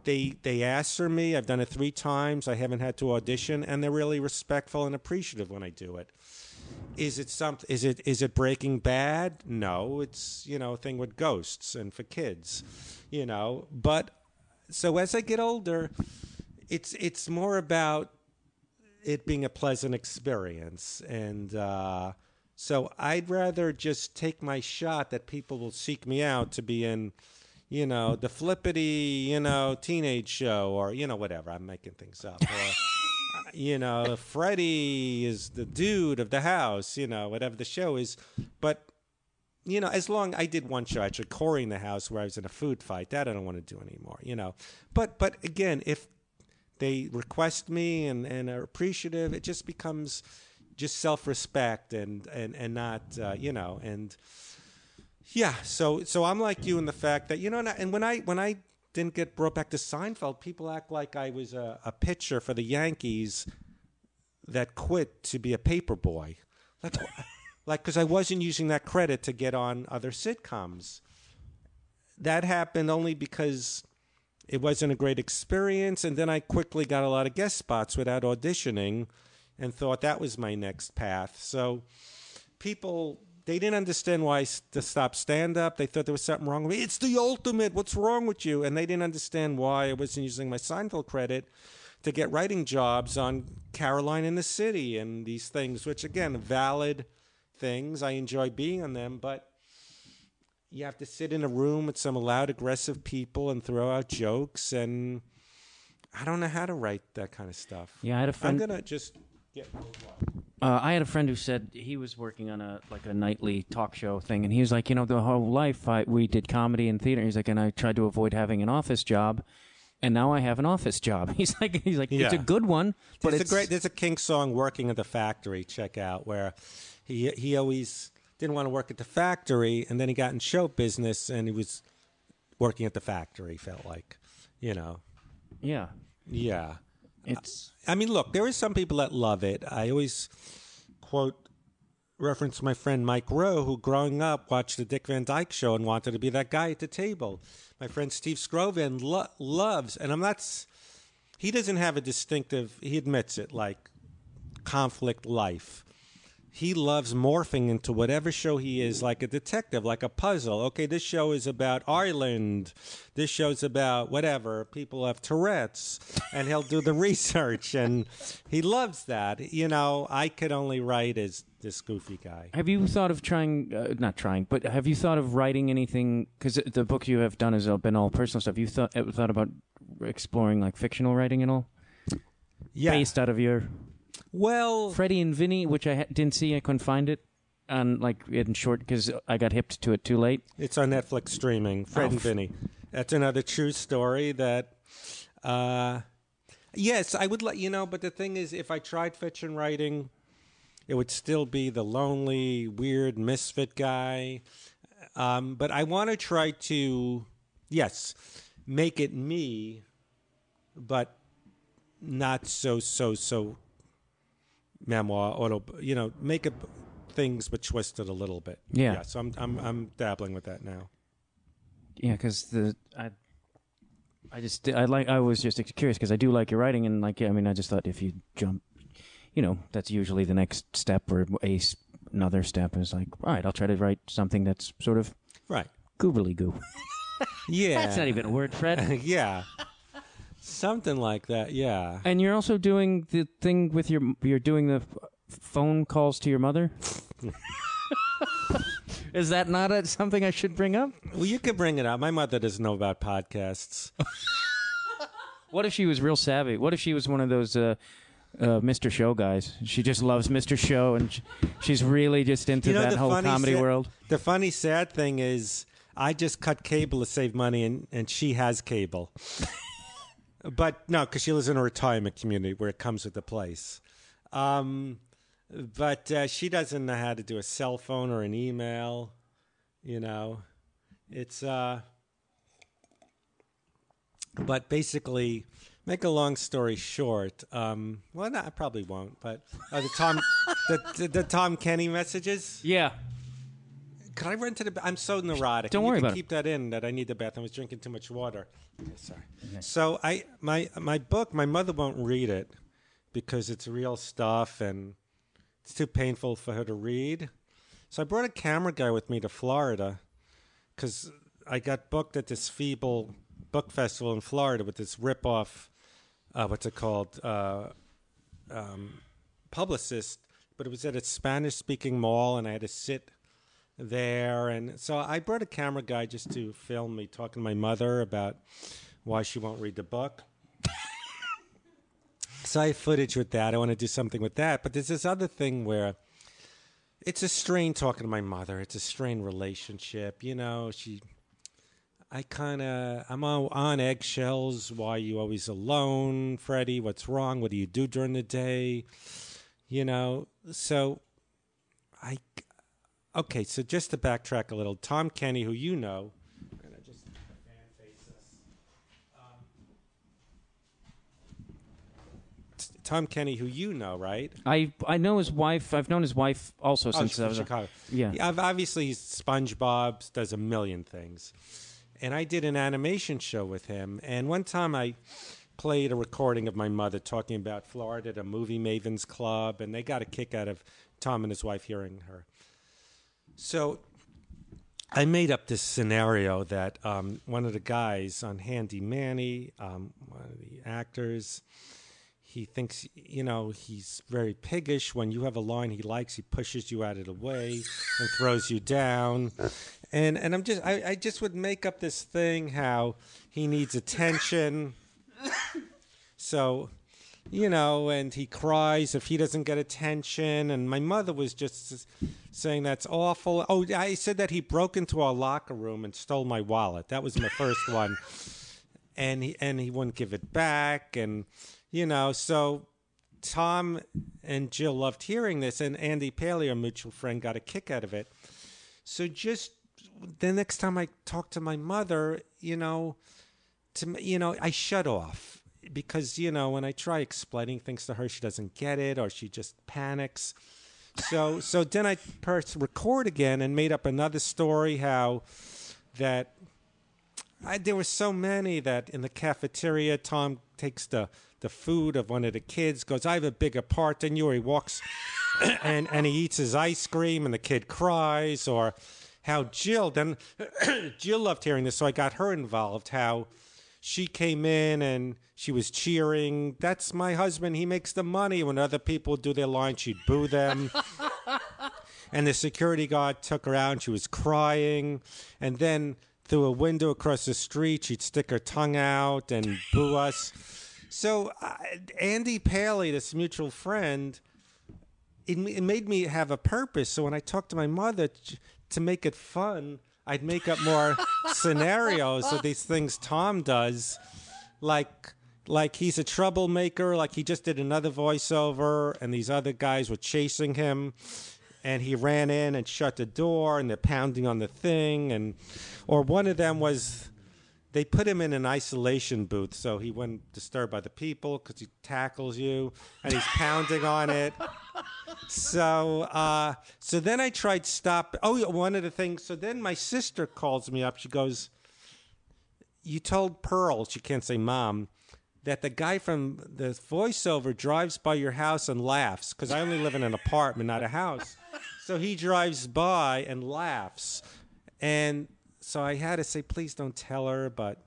they they asked for me. I've done it three times. I haven't had to audition, and they're really respectful and appreciative when I do it. Is it something? Is it is it Breaking Bad? No, it's you know a thing with ghosts and for kids, you know. But so as I get older, it's it's more about it being a pleasant experience, and uh, so I'd rather just take my shot that people will seek me out to be in, you know, the flippity, you know, teenage show or you know whatever. I'm making things up. Or, you know, Freddie is the dude of the house, you know, whatever the show is. But, you know, as long I did one show actually, Cory in the house where I was in a food fight, that I don't want to do anymore, you know. But but again, if they request me and, and are appreciative, it just becomes just self respect and, and, and not uh, you know, and yeah, so so I'm like you in the fact that you know, and when I when I didn't get brought back to Seinfeld, people act like I was a, a pitcher for the Yankees that quit to be a paper boy. Like, like because I wasn't using that credit to get on other sitcoms. That happened only because it wasn't a great experience, and then I quickly got a lot of guest spots without auditioning, and thought that was my next path. So people they didn't understand why to stop stand up. They thought there was something wrong with me. It's the ultimate. What's wrong with you? And they didn't understand why I wasn't using my Seinfeld credit to get writing jobs on Caroline in the City and these things, which again, valid things. I enjoy being on them, but you have to sit in a room with some loud, aggressive people and throw out jokes. And I don't know how to write that kind of stuff. Yeah, I had a friend. I'm gonna just get. Uh, I had a friend who said he was working on a like a nightly talk show thing, and he was like, you know, the whole life I, we did comedy and theater. He's like, and I tried to avoid having an office job, and now I have an office job. He's like, he's like, it's a Yeah. good one, but there's it's a great there's a King song working at the factory. Check out where he he always didn't want to work at the factory, and then he got in show business, and he was working at the factory. Felt like, you know, yeah, yeah. It's I mean, look, there are some people that love it. I always quote reference my friend Mike Rowe, who growing up watched the Dick Van Dyke Show and wanted to be that guy at the table. My friend Steve Skrovan lo- loves, and I'm not. He doesn't have a distinctive. He admits it, like conflict life. He loves morphing into whatever show he is, like a detective, like a puzzle. Okay, this show is about Ireland. This show's about whatever. People have Tourette's, and he'll do the research, and he loves that. You know, I could only write as this goofy guy. Have you thought of trying, uh, not trying, but have you thought of writing anything? Because the book you have done has been all personal stuff. You thought thought about exploring like fictional writing and all, Yeah. based out of your Well, Freddie and Vinny, which I ha- didn't see, I couldn't find it, on like in short because I got hipped to it too late. It's on Netflix streaming. Fred Oh, and f- Vinny. That's another true story that. Uh, yes, I would let you know, but the thing is, if I tried fiction writing, it would still be the lonely, weird misfit guy. Um, but I want to try to, yes, make it me, but not so, so, so memoir, auto, you know, make up things but twist it a little bit. Yeah. so I'm, I'm, I'm dabbling with that now. Yeah, because the I, I just I like I was just curious because I do like your writing and like yeah, I mean I just thought if you jump, you know, that's usually the next step or a another step is like all right, I'll try to write something that's sort of Right. goobly goo. Yeah. That's not even a word, Fred. yeah. Something like that. Yeah. and you're also doing the thing with your you're doing the phone calls to your mother. Is that not a, something I should bring up? Well, you could bring it up. My mother doesn't know about podcasts. What if she was real savvy? What if she was one of those uh, uh, Mr. Show guys? She just loves Mr. Show, and sh- she's really just into You know, that whole comedy sa- world. The funny, sad thing is, I just cut cable to save money, and, and she has cable. but no, because she lives in a retirement community where it comes with the place. Um, but uh, she doesn't know how to do a cell phone or an email. You know, it's. Uh, but basically, make a long story short. Um, well, no, I probably won't. But uh, the Tom, the, the the Tom Kenny messages. Yeah. Could I run to the? ba- I'm so neurotic. Don't You worry can about it. Keep that in. That I need the bathroom. I was drinking too much water. Okay, sorry. So I my my book. My mother won't read it because it's real stuff and it's too painful for her to read. So I brought a camera guy with me to Florida because I got booked at this feeble book festival in Florida with this ripoff, uh, what's it called, uh, um, publicist. But it was at a Spanish-speaking mall, and I had to sit there. And so I brought a camera guy just to film me talking to my mother about why she won't read the book. so I have footage with that. I want to do something with that. But there's this other thing where it's a strain talking to my mother. It's a strained relationship. You know, she. I kind of I'm on, eggshells. Why are you always alone, Freddie? What's wrong? What do you do during the day? You know, so I okay. So just to backtrack a little, Tom Kenny, who you know, just fan face this. Um, Tom Kenny, who you know, right? I I know his wife. I've known his wife also Oh, since I was a- Chicago. yeah. I've obviously SpongeBob does a million things, and I did an animation show with him. And one time I played a recording of my mother talking about Florida at a movie mavens club, and they got a kick out of Tom and his wife hearing her. So I made up this scenario that um, one of the guys on Handy Manny, um, one of the actors, he thinks you know he's very piggish. When you have a line he likes he pushes you out of the way and throws you down. And and i'm just i, I just would make up this thing how he needs attention. So you know and he cries if he doesn't get attention. And my mother was just saying that's awful. Oh i said that he broke into our locker room and stole my wallet. That was my first one. And he and he wouldn't give it back. And you know so tom and jill loved hearing this. And andy paley our mutual friend got a kick out of it. So just the next time i talk to my mother you know to you know i shut off because you know when i try explaining things to her she doesn't get it or she just panics so so then i pressed record again and made up another story how that I, there were so many that in the cafeteria, Tom takes the, the food of one of the kids, goes, I have a bigger part than you. Or he walks and, and he eats his ice cream and the kid cries. Or how Jill, then Jill loved hearing this, so I got her involved. How she came in and she was cheering, That's my husband. He makes the money. When other people do their line, she'd boo them. and the security guard took her out and she was crying and then through a window across the street she'd stick her tongue out and boo us so uh, andy paley this mutual friend it, it made me have a purpose so when i talked to my mother to make it fun i'd make up more scenarios of these things tom does like like he's a troublemaker like he just did another voiceover and these other guys were chasing him and he ran in and shut the door and they're pounding on the thing and or one of them was they put him in an isolation booth so he wasn't disturbed by the people because he tackles you and he's pounding on it so uh, so then i tried stop oh one of the things so then my sister calls me up she goes you told pearl she can't say mom that the guy from the voiceover drives by your house and laughs because I only live in an apartment, not a house. So he drives by and laughs. And so I had to say, please don't tell her, but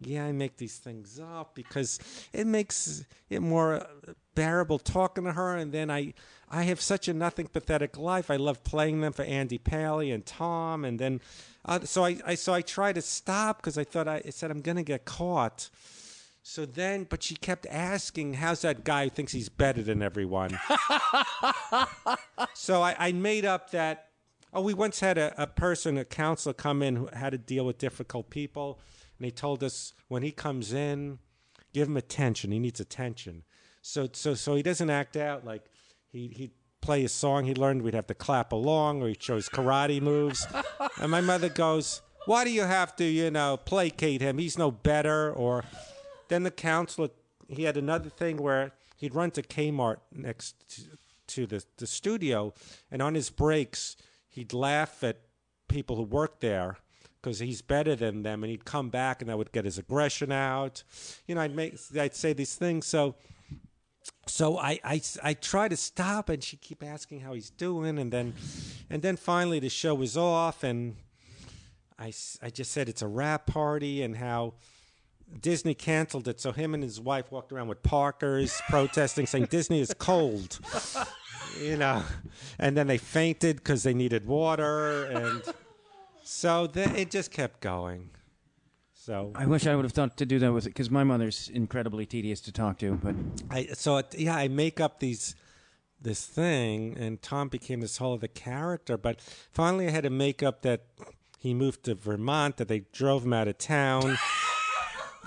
yeah, I make these things up because it makes it more bearable talking to her. And then I, I have such a nothing pathetic life. I love playing them for Andy Paley and Tom. And then, uh, so I, I, so I tried to stop because I thought I, I said I'm going to get caught. So then, but she kept asking, "How's that guy who thinks he's better than everyone?" so I, I made up that. Oh, we once had a, a person, a counselor, come in who had to deal with difficult people, and he told us when he comes in, give him attention. He needs attention. So, so, so he doesn't act out like he he play a song he learned. We'd have to clap along, or he shows karate moves. and my mother goes, "Why do you have to, you know, placate him? He's no better." Or then the counselor, he had another thing where he'd run to Kmart next to, to the, the studio, and on his breaks, he'd laugh at people who worked there because he's better than them, and he'd come back and that would get his aggression out. You know, I'd make, I'd say these things. So, so I, I, I try to stop, and she keep asking how he's doing, and then, and then finally the show was off, and I I just said it's a wrap party, and how Disney canceled it, so him and his wife walked around with Parkers protesting, saying Disney is cold. You know, and then they fainted because they needed water, and so the, it just kept going. So I wish I would have thought to do that with it because my mother's incredibly tedious to talk to. But I so it, yeah, I make up these this thing, and Tom became this whole other character. But finally, I had to make up that he moved to Vermont, that they drove him out of town,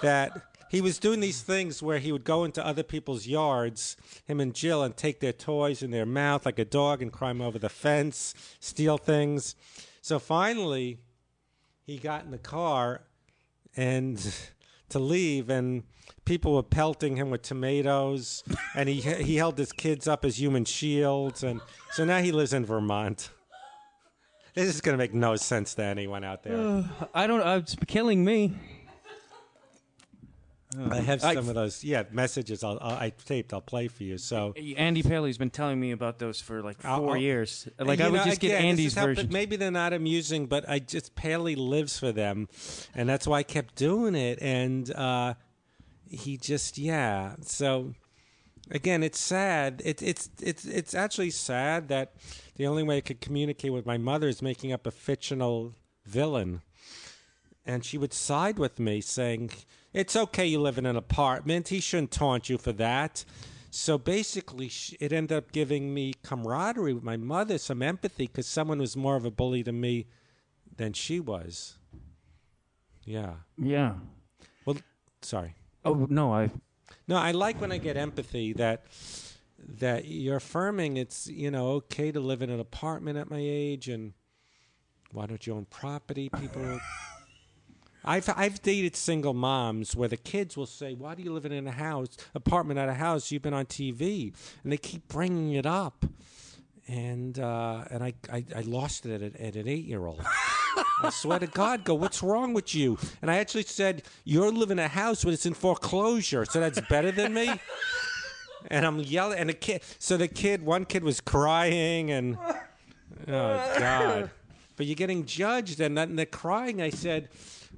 that he was doing these things where he would go into other people's yards, him and Jill, and take their toys in their mouth like a dog and climb over the fence, steal things. So finally, he got in the car and to leave, and people were pelting him with tomatoes, and he he held his kids up as human shields, and so now he lives in Vermont. This is going to make no sense to anyone out there. I don't. Uh, it's killing me. I have I- some of those, yeah, messages I'll, I'll, I taped. I'll play for you. So, Andy Paley's been telling me about those for like 4 I'll- years. Like I would know, just get again, this Andy's is how- but version. Maybe they're not amusing, but I just Paley lives for them, and that's why I kept doing it. And uh, he just, yeah. So again, it's sad. It, it's it's it's actually sad that the only way I could communicate with my mother is making up a fictional villain, and she would side with me, saying, "It's okay, you live in an apartment. He shouldn't taunt you for that." So basically, it ended up giving me camaraderie with my mother, some empathy, because someone was more of a bully to me than she was. Yeah. yeah. Well, sorry. Oh no, I. No, I like when I get empathy that that you're affirming it's you know okay to live in an apartment at my age and why don't you own property? People. I've I've dated single moms where the kids will say, "Why do you live in a house apartment at a house? You've been on TV," and they keep bringing it up, and uh, and I, I I lost it at, at an eight year old. I swear to God, go, what's wrong with you? And I actually said, you're living in a house when it's in foreclosure, so that's better than me. And I'm yelling, and the kid, so the kid, one kid was crying, and oh God. But you're getting judged, and then they're crying. I said,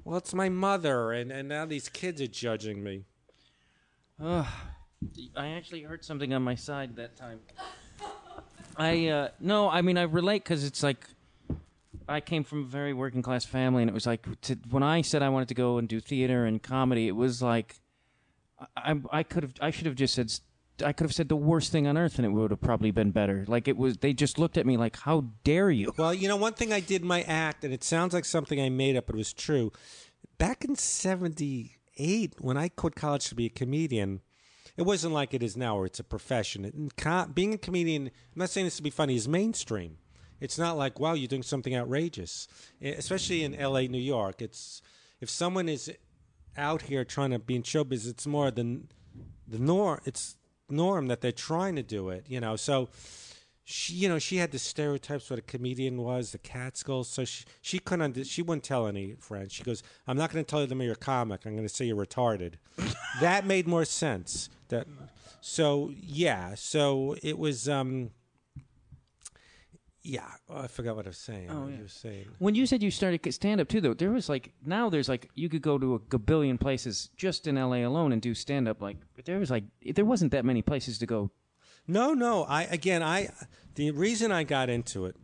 well, it's my mother, and, and now these kids are judging me. I actually heard something on my side that time. I uh, no, I mean I relate because it's like I came from a very working class family, and it was like to, when I said I wanted to go and do theater and comedy, it was like I, I, could have I should have just said I could have said the worst thing on earth, and it would have probably been better. Like it was, they just looked at me like, "How dare you?" Well, you know, one thing I did my act, and it sounds like something I made up, but it was true. Back in 78, when I quit college to be a comedian, it wasn't like it is now where it's a profession. Being a comedian, I'm not saying this to be funny, is mainstream. It's not like, wow, you're doing something outrageous. Especially in LA, New York. It's if someone is out here trying to be in showbiz, it's more than the norm. It's norm that they're trying to do it, you know. So she, you know, she had the stereotypes what a comedian was, the Catskills. So she, she couldn't, she wouldn't tell any friends. She goes, "I'm not going to tell them you're a comic. I'm going to say you're retarded." that made more sense. That, so yeah, so it was, um, yeah. Oh, I forgot what I was saying. Oh, yeah. you were saying. When you said you started stand up too, though, there was like now there's like you could go to a gabillion places just in LA alone and do stand up. Like but there was like there wasn't that many places to go. No, no. I again, I the reason I got into it,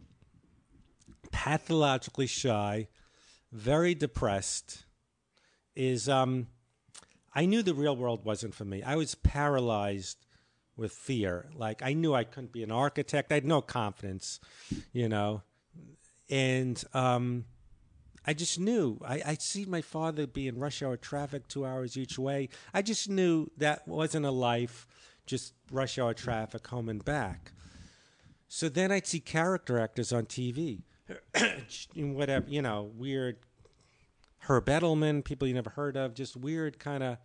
pathologically shy, very depressed, is um, I knew the real world wasn't for me. I was paralyzed with fear. Like I knew I couldn't be an architect. I had no confidence, you know, and um. I just knew. I, I see my father be in rush hour traffic two hours each way. I just knew that wasn't a life, just rush hour traffic home and back. So then I'd see character actors on TV, whatever, you know, weird Herb Edelman, people you never heard of, just weird kind of.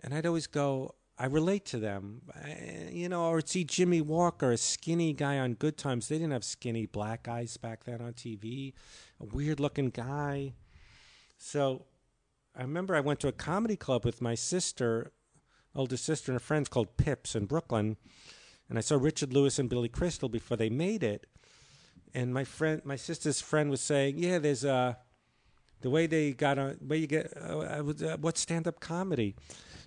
And I'd always go, I relate to them, I- you know, or see Jimmie Walker, a skinny guy on Good Times. They didn't have skinny black guys back then on TV, a weird looking guy. So I remember I went to a comedy club with my sister, older sister, and her friends called Pips in Brooklyn. And I saw Richard Lewis and Billy Crystal before they made it. And my friend, my sister's friend was saying, Yeah, there's a the way they got on, way you get, uh, uh, what stand up comedy?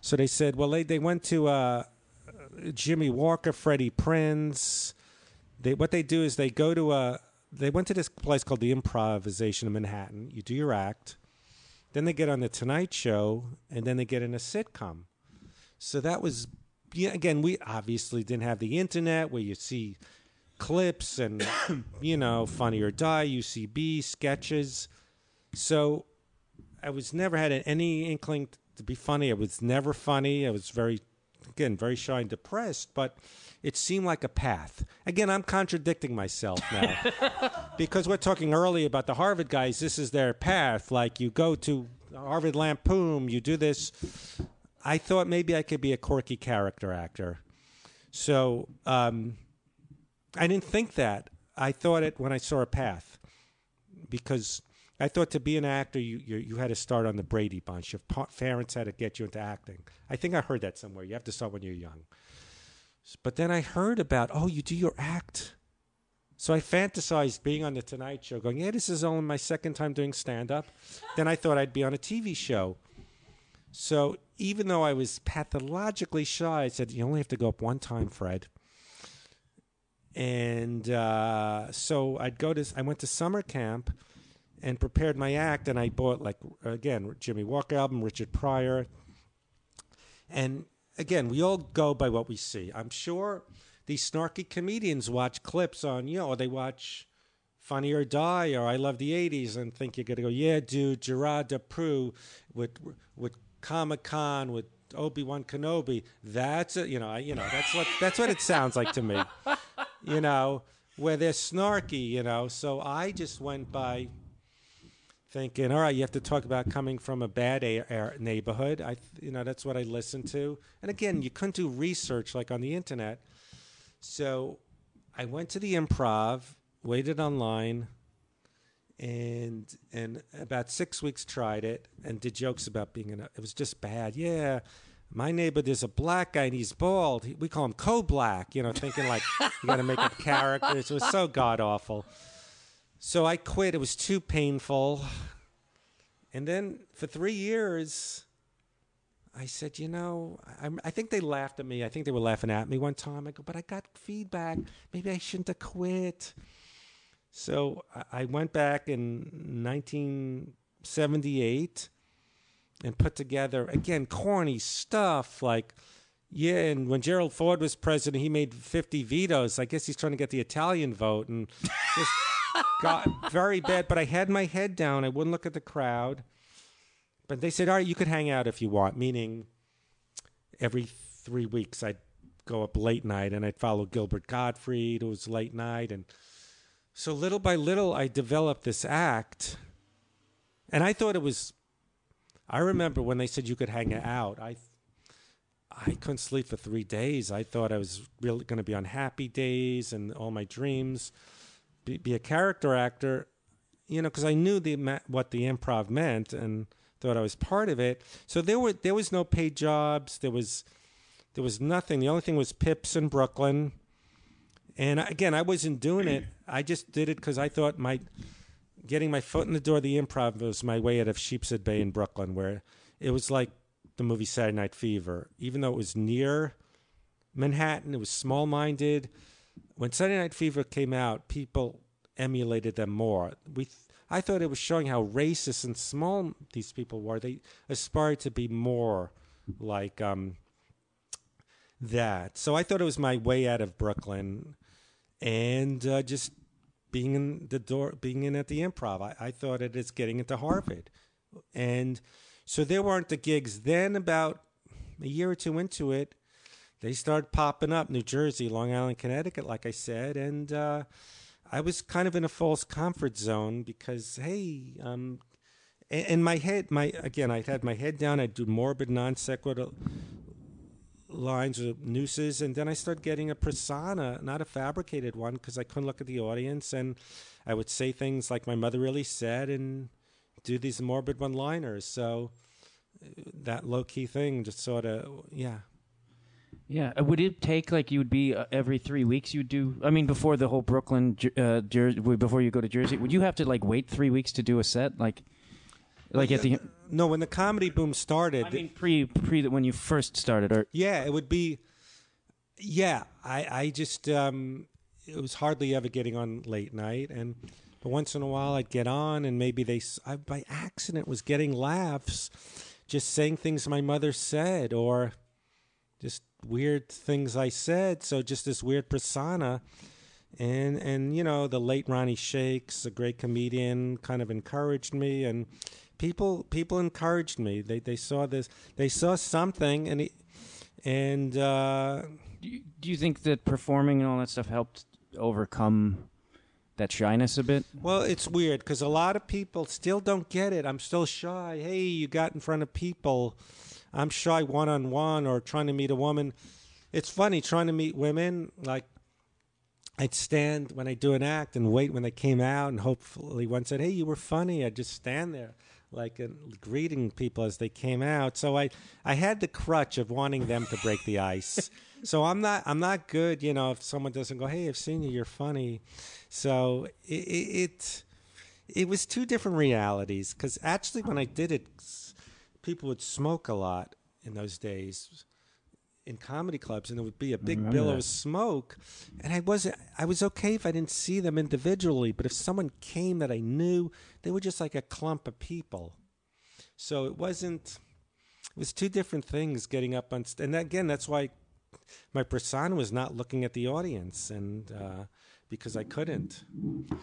So they said, well, they, they went to uh, Jimmie Walker, Freddie Prinze. They, what they do is they go to a, they went to this place called the Improvisation in Manhattan. You do your act. Then they get on the Tonight Show, and then they get in a sitcom. So that was, yeah, again, we obviously didn't have the internet where you see clips and, you know, Funny or Die, UCB, sketches. So I was never had any inkling to be funny. I was never funny. I was very, again, very shy and depressed, but it seemed like a path. Again, I'm contradicting myself now because we're talking earlier about the Harvard guys. This is their path. Like you go to Harvard Lampoon, you do this. I thought maybe I could be a quirky character actor. So um, I didn't think that. I thought it when I saw a path because I thought to be an actor, you, you, you had to start on the Brady Bunch. Your parents had to get you into acting. I think I heard that somewhere. You have to start when you're young. But then I heard about, oh, you do your act. So I fantasized being on the Tonight Show, going, yeah, this is only my second time doing stand up. then I thought I'd be on a TV show. So even though I was pathologically shy, I said, you only have to go up one time, Fred. And uh, so I'd go to, I went to summer camp and prepared my act, and I bought, like, again, Jimmie Walker album, Richard Pryor. And again, we all go by what we see. I'm sure these snarky comedians watch clips on, you know, or they watch Funny or Die or I Love the 80s and think you're to go, yeah, dude, Gerard Depardieu with, with Comic Con, with Obi Wan Kenobi. That's it. You know, you know, that's what that's what it sounds like to me. You know, where they're snarky. You know, so I just went by thinking, all right, you have to talk about coming from a bad a- a- neighborhood. I, you know, that's what I listened to. And again, you couldn't do research like on the internet. So I went to the improv, waited online, and and about six weeks tried it and did jokes about being in a, it was just bad. Yeah. My neighbor, there's a black guy and he's bald. We call him co-black, you know, thinking like you got to make up characters. It was so god awful. So I quit. It was too painful. And then for three years, I said, you know, I, I, think they laughed at me. I think they were laughing at me one time. I go, but I got feedback. Maybe I shouldn't have quit. So I went back in 1978 and put together, again, corny stuff like, yeah, and when Gerald Ford was president, he made 50 vetoes. I guess he's trying to get the Italian vote. And just got very bad. But I had my head down. I wouldn't look at the crowd. But they said, all right, you could hang out if you want, meaning every three weeks I'd go up late night and I'd follow Gilbert Gottfried, who was late night. And so little by little, I developed this act. And I thought it was, I remember when they said you could hang out, I I couldn't sleep for three days. I thought I was really going to be on happy days and all my dreams be, be a character actor, you know, because I knew the what the improv meant and thought I was part of it. So there were there was no paid jobs. There was there was nothing. The only thing was Pips in Brooklyn. And again, I wasn't doing it. I just did it because I thought my getting my foot in the door of the improv was my way out of Sheepshead Bay in Brooklyn, where it was like the movie Saturday Night Fever. Even though it was near Manhattan, it was small minded when Saturday Night Fever came out, people emulated them more. We, I thought it was showing how racist and small these people were. They aspired to be more like um, that. So I thought it was my way out of Brooklyn, and uh, just being in the door, being in at the Improv. I, I thought it is getting into Harvard, and so there weren't the gigs. Then about a year or two into it, they started popping up New Jersey, Long Island, Connecticut, like I said, and uh, I was kind of in a false comfort zone because hey, um, in my head, my again, I had my head down. I'd do morbid non sequitur lines or nooses, and then I started getting a persona, not a fabricated one, because I couldn't look at the audience, and I would say things like my mother really said, and do these morbid one-liners. So uh, that low key thing just sort of yeah yeah, uh, would it take like you would be uh, every three weeks? You would do. I mean, before the whole Brooklyn, uh, Jersey, before you go to Jersey, would you have to like wait three weeks to do a set? Like, Like at the No, when the comedy boom started, I mean pre pre when you first started or yeah, it would be. Yeah, I I just um, it was hardly ever getting on late night, and but once in a while I'd get on, and maybe they s- I, by accident was getting laughs, just saying things my mother said, or just weird things I said. So just this weird persona, and and you know the late Ronnie Shakes, a great comedian, kind of encouraged me, and people people encouraged me. They they saw this, they saw something, and he, and. uh do you, do you think that performing and all that stuff helped overcome that shyness a bit? Well, it's weird because a lot of people still don't get it. I'm still shy. Hey, you got in front of people. I'm shy one on one or trying to meet a woman. It's funny trying to meet women. Like, I'd stand when I do an act and wait when they came out, and hopefully one said, "Hey, you were funny." I'd just stand there, like and greeting people as they came out. So I, I had the crutch of wanting them to break the ice. so I'm not, I'm not good. You know, if someone doesn't go, "Hey, I've seen you. You're funny," so it, it, it, it was two different realities. Because actually, when I did it, people would smoke a lot in those days in comedy clubs, and there would be a big billow that. of smoke. And I wasn't. I was okay if I didn't see them individually, but if someone came that I knew, they were just like a clump of people. So it wasn't. It was two different things getting up on. St- and again, that's why my persona was not looking at the audience, and uh, because I couldn't,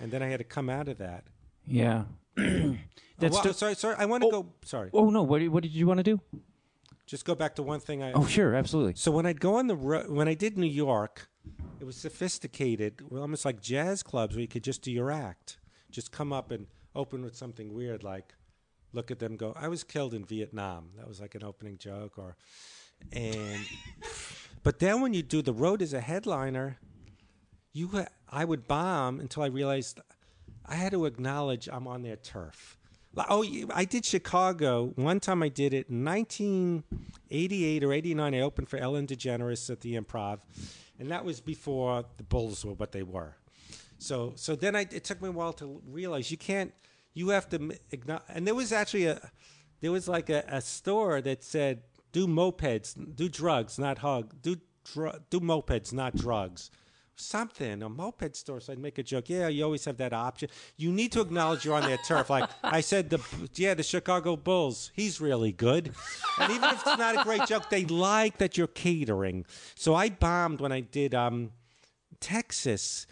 and then I had to come out of that. Yeah. That's Well, sorry, sorry. I want to oh, go. Sorry, oh no, what did- what did you want to do? just go back to one thing. I Oh sure, absolutely. So when I'd go on the road, when I did New York, it was sophisticated, almost like jazz clubs where you could just do your act, just come up and open with something weird, like look at them go. I was killed in Vietnam. That was like an opening joke, or and but then when you do the road as a headliner, you ha- I would bomb until I realized I had to acknowledge I'm on their turf. Oh, I did Chicago. One time I did it in 1988 or 89. I opened for Ellen DeGeneres at the Improv, and that was before the Bulls were what they were. So, so then I, it took me a while to realize you can't. You have to acknowledge. And there was actually a, there was like a, a store that said, "Do mopeds, do drugs, not hug. Do dr- do mopeds, not drugs." Something, a moped store. So I'd make a joke. Yeah, you always have that option. You need to acknowledge you're on their turf. Like I said, the yeah, the Chicago Bulls. He's really good. And even if it's not a great joke, they like that you're catering. So I bombed when I did um, Texas,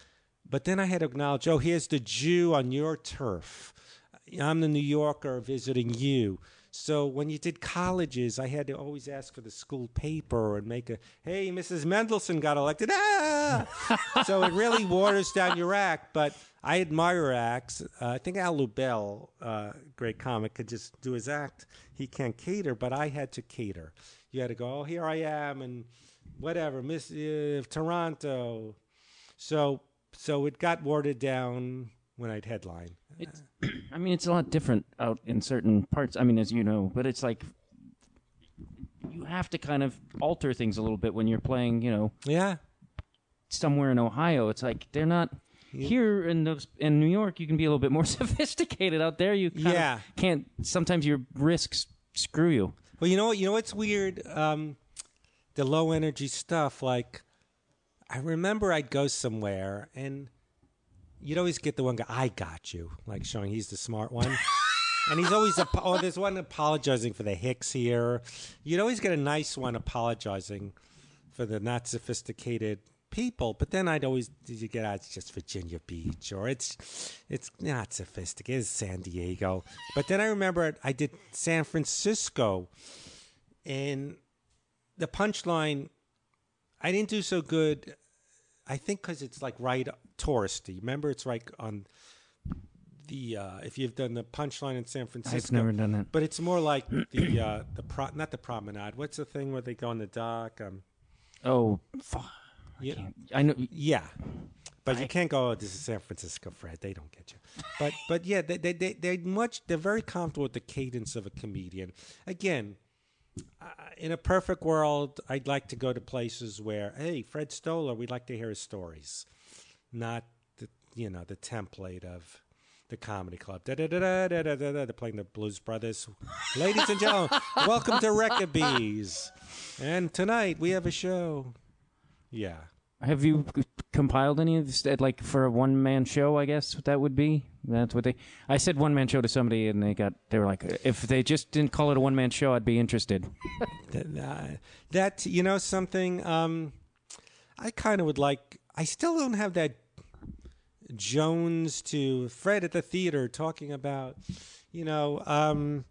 but then I had to acknowledge. Oh, here's the Jew on your turf. I'm the New Yorker visiting you. So when you did colleges, I had to always ask for the school paper and make a, hey, Mrs. Mendelssohn got elected. Ah! so it really waters down your act. But I admire acts. Uh, I think Al Lubell, uh, great comic, could just do his act. He can't cater, but I had to cater. You had to go, oh, here I am, and whatever, Miss uh, Toronto. So so it got watered down when I'd headline. It's, I mean, it's a lot different out in certain parts. I mean, as you know, but it's like you have to kind of alter things a little bit when you're playing. You know, Yeah. somewhere in Ohio, it's like they're not. Here in those in New York, you can be a little bit more sophisticated. Out there, you Yeah. can't. Sometimes your risks screw you. Well, you know what? You know what's weird? Um, the low energy stuff. Like, I remember I'd go somewhere and you'd always get the one guy, I got you, like showing he's the smart one. and he's always, apo- oh, there's one apologizing for the hicks here. You'd always get a nice one apologizing for the not sophisticated people. But then I'd always, did you get out, it's just Virginia Beach or it's, it's not sophisticated, it's San Diego. But then I remember I did San Francisco and the punchline, I didn't do so good. I think because it's like right touristy. Remember, it's like on the uh, if you've done the punchline in San Francisco. I've never done that. But it's more like the uh, the pro, not the promenade. What's the thing where they go on the dock? Um, Oh, fu- yeah, I know. yeah. But you can't go. Oh, this is San Francisco, Fred. They don't get you. But but yeah, they they they they're much. They're very comfortable with the cadence of a comedian. Again, uh, in a perfect world, I'd like to go to places where, hey, Fred Stoller, we'd like to hear his stories, not the you know the template of the comedy club. Da, da, da, da, da, da, da, da. They're playing the Blues Brothers. Ladies and gentlemen, welcome to Reckabees. And tonight we have a show. Yeah. Have you compiled any of this, like for a one man show? I guess that would be. That's what they. I said one man show to somebody, and they got. They were like, if they just didn't call it a one man show, I'd be interested. that, that you know something um i kind of would like i still don't have that jones to fred at the theater talking about you know um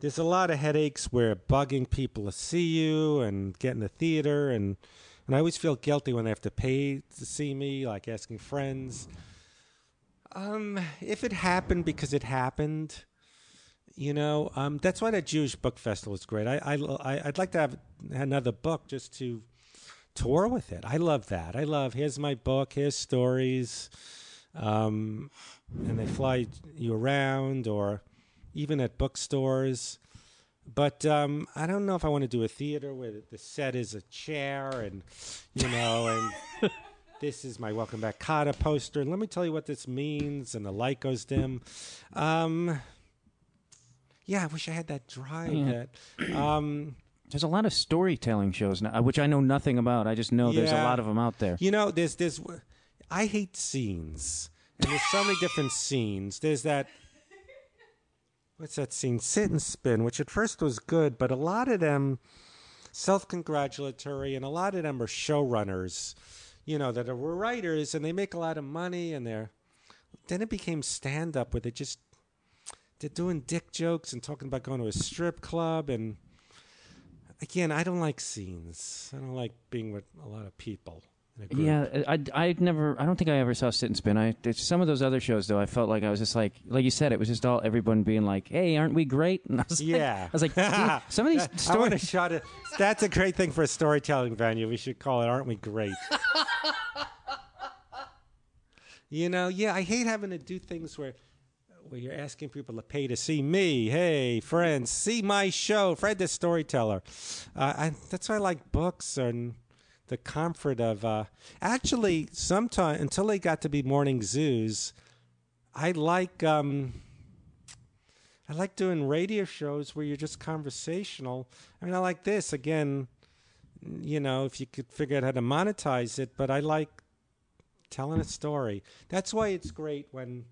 there's a lot of headaches where bugging people to see you and get in the theater and and i always feel guilty when they have to pay to see me like asking friends um if it happened because it happened you know, um, that's why that Jewish book festival is great. I, I, I, would like to have another book just to tour with it. I love that. I love here's my book, here's stories, um, and they fly you around, or even at bookstores. But um, I don't know if I want to do a theater where the set is a chair, and you know, and this is my Welcome Back Kotter poster. And let me tell you what this means. And the light goes dim. Um, yeah, I wish I had that drive. Yeah. That um, There's a lot of storytelling shows now, which I know nothing about. I just know there's a lot of them out there. you know, there's there's I hate scenes, and there's so many different scenes. There's that. What's that scene? Sit and spin, which at first was good, but a lot of them self-congratulatory, and a lot of them are showrunners. You know that are writers, and they make a lot of money, and they're. Then it became stand-up, where they just they're doing dick jokes and talking about going to a strip club and again i don't like scenes i don't like being with a lot of people. Yeah, I I never. I don't think I ever saw Sit and Spin. I some of those other shows though. I felt like I was just like, like you said, it was just all everyone being like, "Hey, aren't we great?" And I was like, yeah I was like, "Dude, some of these i want to shot it that's a great thing for a storytelling venue we should call it aren't we great you know yeah i hate having to do things where where you're asking people to pay to see me hey friends see my show fred the storyteller uh, I, that's why i like books and the comfort of uh, actually sometime until they got to be morning zoos i like um, I like doing radio shows where you're just conversational. I mean, I like this again. You know, if you could figure out how to monetize it, but I like telling a story. That's why it's great when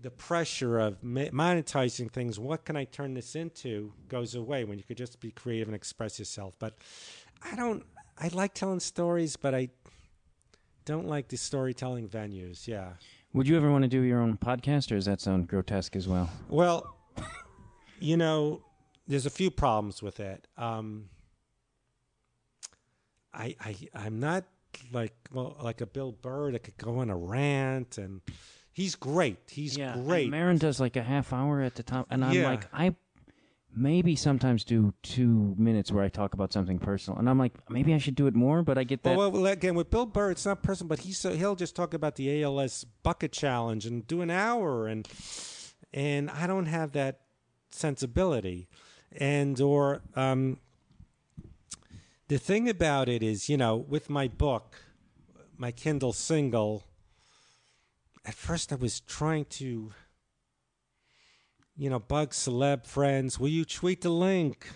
the pressure of monetizing things. What can I turn this into? Goes away when you could just be creative and express yourself. But I don't. I like telling stories, but I don't like the storytelling venues. Yeah. Would you ever want to do your own podcast, or does that sound grotesque as well? Well, you know, there's a few problems with it. Um, I, I, I'm not like well, like a Bill Burr that could go on a rant, and he's great. He's great. Maron does like a half hour at the top, and I'm Yeah. like, I maybe sometimes do two minutes where I talk about something personal, and I'm like, maybe I should do it more, but I get that. Well, well, again, with Bill Burr, it's not personal, but he's so, he'll just talk about the ALS bucket challenge and do an hour, and and I don't have that sensibility, and or um, the thing about it is, you know, with my book, my Kindle single, at first I was trying to, you know, bug celeb friends. Will you tweet the link?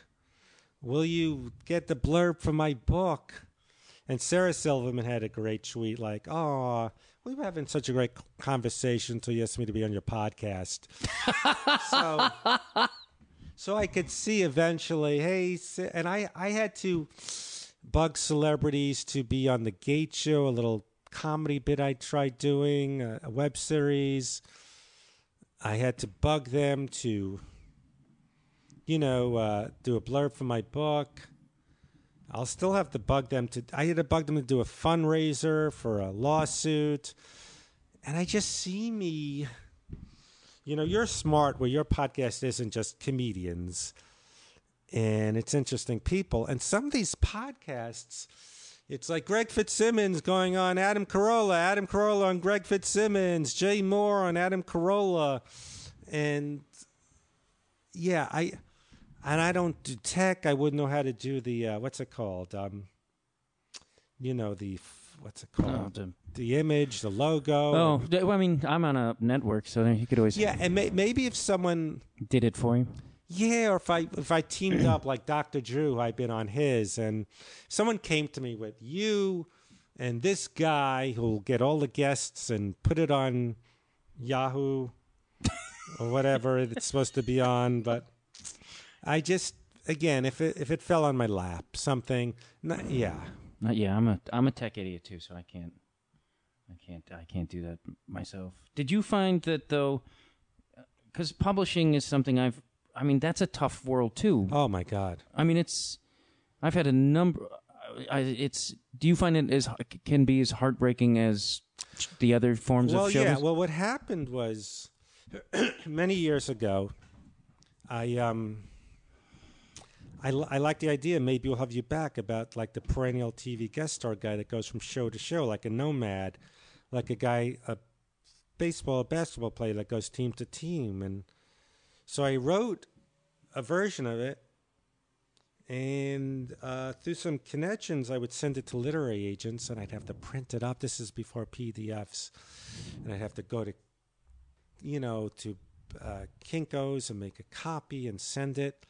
Will you get the blurb from my book? And Sarah Silverman had a great tweet like, "Oh, we were having such a great conversation until you asked me to be on your podcast." so, so I could see eventually, hey, and I, I had to bug celebrities to be on the Gate Show, a little comedy bit I tried doing, a, a web series. I had to bug them to, you know, uh, do a blurb for my book. I'll still have to bug them to. I had to bug them to do a fundraiser for a lawsuit, and I just see me. You know, you're smart where your podcast isn't just comedians, and it's interesting people. And some of these podcasts, it's like Greg Fitzsimmons going on Adam Carolla, Adam Carolla on Greg Fitzsimmons, Jay Mohr on Adam Carolla, and yeah, I and I don't do tech. I wouldn't know how to do the uh, what's it called? Um, you know the what's it Oh, called? the- the image, the logo. oh, well, I mean, I'm on a network, so he could always yeah, and may, maybe if someone did it for you. Yeah, or if I if I teamed up like Dr. Drew, I've been on his, and someone came to me with you and this guy who'll get all the guests and put it on Yahoo or whatever it's supposed to be on. But I just again, if it if it fell on my lap, something, not, yeah, Uh, yeah, I'm a I'm a tech idiot too, so I can't I can't I can't do that myself. Did you find that though? Because publishing is something I've. I mean, that's a tough world too. oh my god, I mean, it's. I've had a number. I, it's. Do you find it as can be as heartbreaking as the other forms well, of shows? Well, yeah. Well, what happened was many years ago, I um, I, I like the idea. Maybe we'll have you back about like the perennial TV guest star guy that goes from show to show, like a nomad, like a guy, a baseball, a basketball player that goes team to team. And so I wrote a version of it, and uh, through some connections, I would send it to literary agents, and I'd have to print it up. This is before PDFs, and I'd have to go to, you know, to uh, Kinkos and make a copy and send it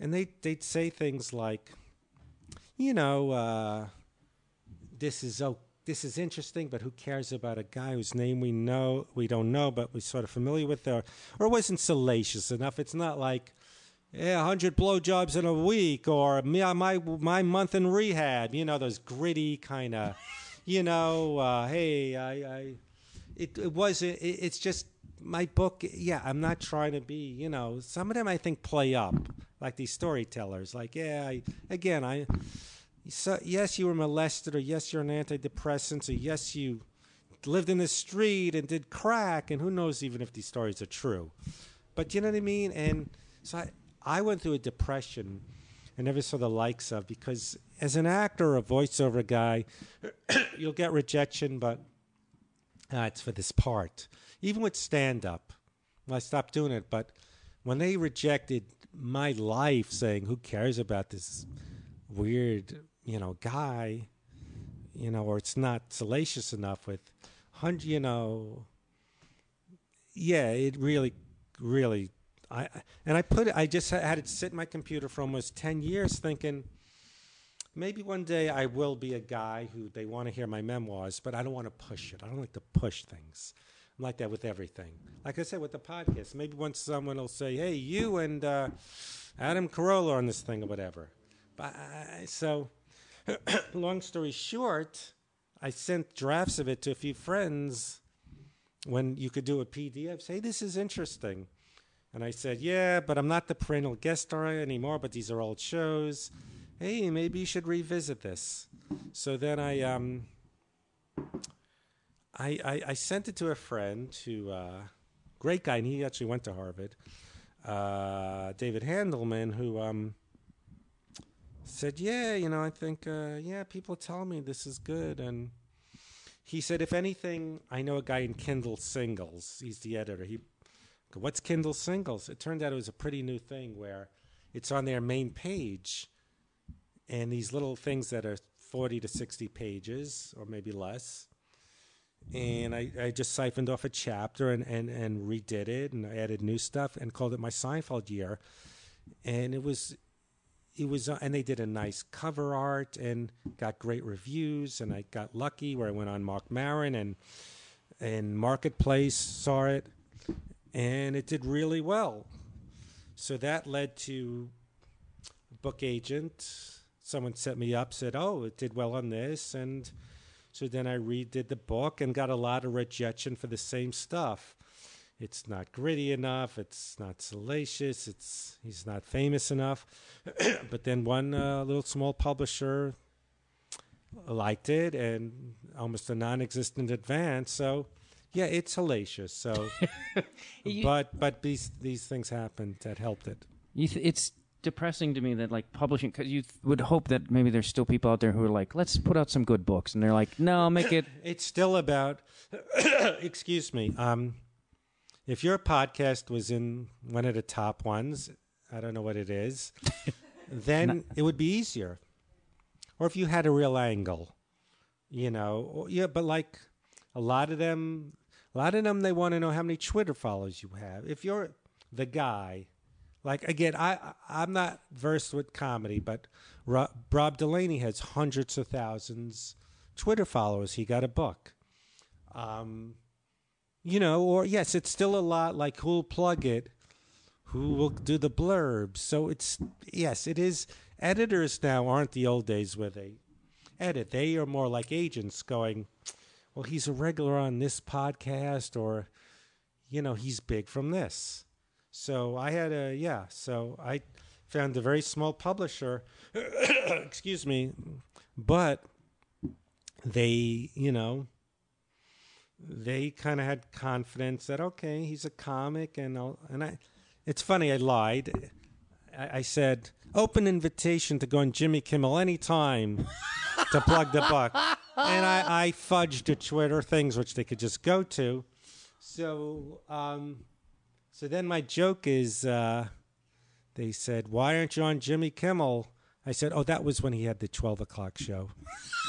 and they they'd say things like, you know, uh, this is oh, this is interesting, but who cares about a guy whose name we know we don't know, but we're sort of familiar with, or or wasn't salacious enough. It's not like. Yeah, hundred blowjobs in a week, or my my my month in rehab. You know those gritty kind of, you know. Uh, hey, I, I it it was it, it's just my book. Yeah, I'm not trying to be. You know, some of them I think play up like these storytellers. Like, yeah, I, again, I. So, yes, you were molested, or yes, you're on antidepressants, or yes, you lived in the street and did crack, and who knows even if these stories are true. But you know what I mean? And so I, I went through a depression I never saw the likes of because as an actor or a voiceover guy, you'll get rejection, but uh, it's for this part. Even with stand up, I stopped doing it, but when they rejected my life saying, who cares about this weird, you know, guy, you know, or it's not salacious enough with, hundred, you know, yeah, it really, really, I, and I put it, I just had it sit in my computer for almost 10 years thinking, maybe one day I will be a guy who they want to hear my memoirs, but I don't want to push it. I don't like to push things. I'm like that with everything. Like I said with the podcast, maybe once someone will say, "Hey, you and uh, Adam Carolla on this thing or whatever." But I, so, long story short, I sent drafts of it to a few friends when you could do a PDF. Say, this is interesting. And I said, yeah, but I'm not the perennial guest star anymore, but these are old shows. Hey, maybe you should revisit this. So then I, um, I, I, I sent it to a friend who, uh, great guy, and he actually went to Harvard, uh, David Handelman, who um, said, yeah, you know, I think, uh, yeah, people tell me this is good. And he said, if anything, I know a guy in Kindle Singles. He's the editor. He What's Kindle Singles? It turned out it was a pretty new thing where it's on their main page, and these little things that are 40 to 60 pages, or maybe less. And I, I just siphoned off a chapter and, and, and redid it, and I added new stuff and called it my Seinfeld year. And it was, it was, uh, and they did a nice cover art and got great reviews. And I got lucky where I went on Marc Maron and, and Marketplace saw it and it did really well. So that led to book agent. Someone set me up, said, "Oh, it did well on this," and so then I redid the book and got a lot of rejection for the same stuff. It's not gritty enough. It's not salacious. It's he's not famous enough. but then one uh, little small publisher liked it and almost a non-existent advance. So yeah, it's hellacious. So, You- but but these these things happened that helped it. You th- it's depressing to me that like publishing because you th- would hope that maybe there's still people out there who are like, let's put out some good books, and they're like, no, make it. It's still about. excuse me. Um, if your podcast was in one of the top ones, I don't know what it is, then it would be easier. Or if you had a real angle, You know, or- yeah, but like a lot of them, a lot of them, they want to know how many Twitter followers you have. If you're the guy, like again, I I- I'm not versed with comedy, but Rob, Rob Delaney has hundreds of thousands Twitter followers. He got a book. Um, you know, or yes, it's still a lot like who'll plug it, who will do the blurbs. So it's yes, it is. Editors now aren't the old days where they edit. They are more like agents going, well, he's a regular on this podcast, or you know, he's big from this. So I had a yeah. So I found a very small publisher. excuse me, but they, you know, they kind of had confidence that okay, he's a comic, and I'll, and I. It's funny, I lied. I, I said open invitation to go on Jimmy Kimmel anytime to plug the book, and I, I fudged the Twitter things which they could just go to. So, um, so then my joke is, uh, they said, "Why aren't you on Jimmy Kimmel?" I said, "Oh, that was when he had the twelve o'clock show."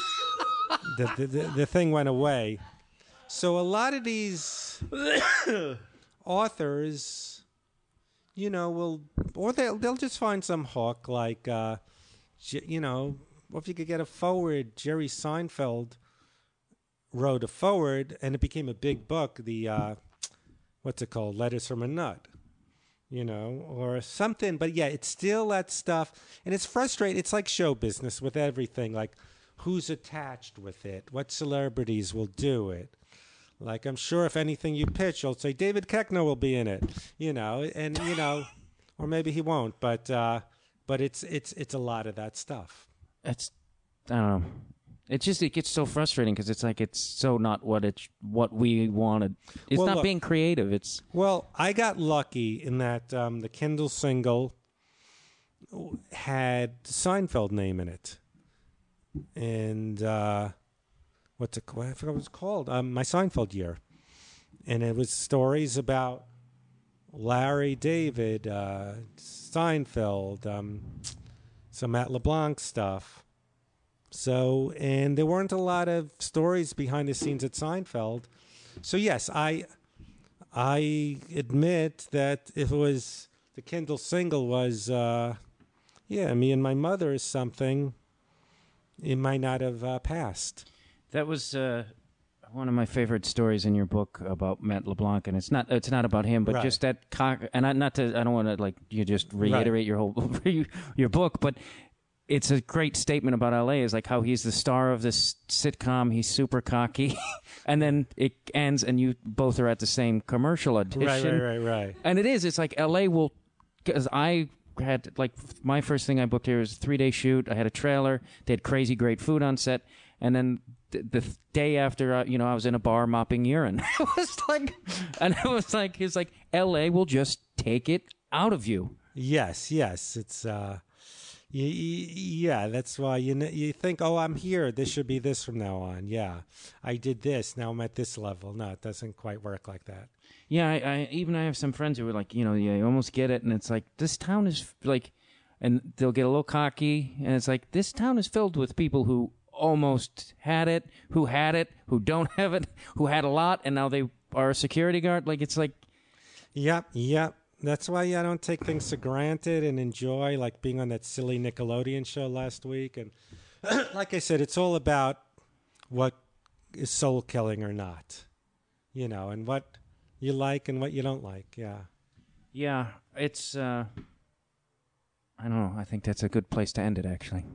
the, the, the the thing went away. So a lot of these authors, you know, will or they'll they'll just find some hook like, uh, you know, if you could get a forward, Jerry Seinfeld wrote a forward, and it became a big book. The uh, what's it called? Letters from a Nut. You know, or something, but yeah, it's still that stuff, and it's frustrating. It's like show business with everything. Like, who's attached with it? What celebrities will do it? Like I'm sure if anything you pitch, you'll say David Koechner will be in it, you know, and you know, or maybe he won't, but uh, but it's it's it's a lot of that stuff. It's I don't know. It just it gets so frustrating because it's like it's so not what it's what we wanted. It's Well, not look- being creative. It's Well, I got lucky in that um, the Kindle single had Seinfeld name in it, and uh, what's it? I forgot what it's called. Um, my Seinfeld year, and it was stories about Larry David, uh, Seinfeld, um, some Matt LeBlanc stuff. So, and there weren't a lot of stories behind the scenes at Seinfeld. So, yes, I I admit that if it was the Kindle single was, uh, yeah, me and my mother is something, it might not have uh, passed. That was uh, one of my favorite stories in your book about Matt LeBlanc, and it's not it's not about him, but Right. just that cock. And I, not to I don't want to like you just reiterate your whole your book, but it's a great statement about LA. Is like how he's the star of this sitcom. He's super cocky, and then it ends, and you both are at the same commercial audition. Right, right, right, right. And it is. It's like LA will, because I had like my first thing I booked here was a three day shoot. I had a trailer. They had crazy great food on set, and then the, day after, uh, you know, I was in a bar mopping urine. it was like, and it was like, he's like LA will just take it out of you. Yes, yes, it's uh, y- y- yeah. That's why you kn- you think, oh, I'm here. This should be this from now on. Yeah, I did this. Now I'm at this level. No, it doesn't quite work like that. Yeah, I, I even I have some friends who are like, you know, yeah, you almost get it, and it's like this town is like, and they'll get a little cocky, and it's like this town is filled with people who almost had it, who had it, who don't have it, who had a lot, and now they are a security guard. Like it's like, Yep, yep. That's why I don't take things for granted and enjoy like being on that silly Nickelodeon show last week. And like I said, it's all about what is soul killing or not, you know, and what you like and what you don't like. Yeah. yeah, it's. uh I don't know. I think that's a good place to end it, actually.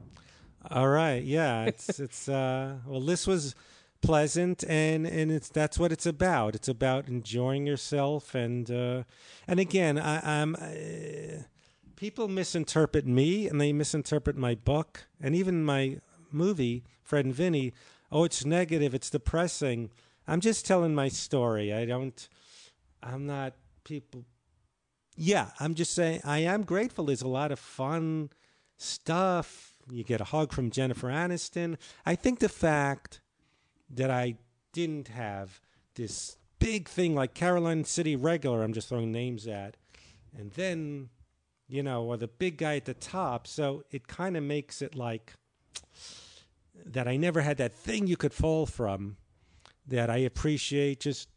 All right. Yeah. It's it's uh well this was pleasant and and it's that's what it's about. It's about enjoying yourself and uh and again, I I'm uh, people misinterpret me and they misinterpret my book and even my movie Fred and Vinny. Oh, it's negative, it's depressing. I'm just telling my story. I don't I'm not people Yeah, I'm just saying I am grateful there's a lot of fun stuff. You get a hug from Jennifer Aniston. I think the fact that I didn't have this big thing like Caroline City regular, I'm just throwing names at, and then, you know, or the big guy at the top. So it kind of makes it like that I never had that thing you could fall from. That I appreciate just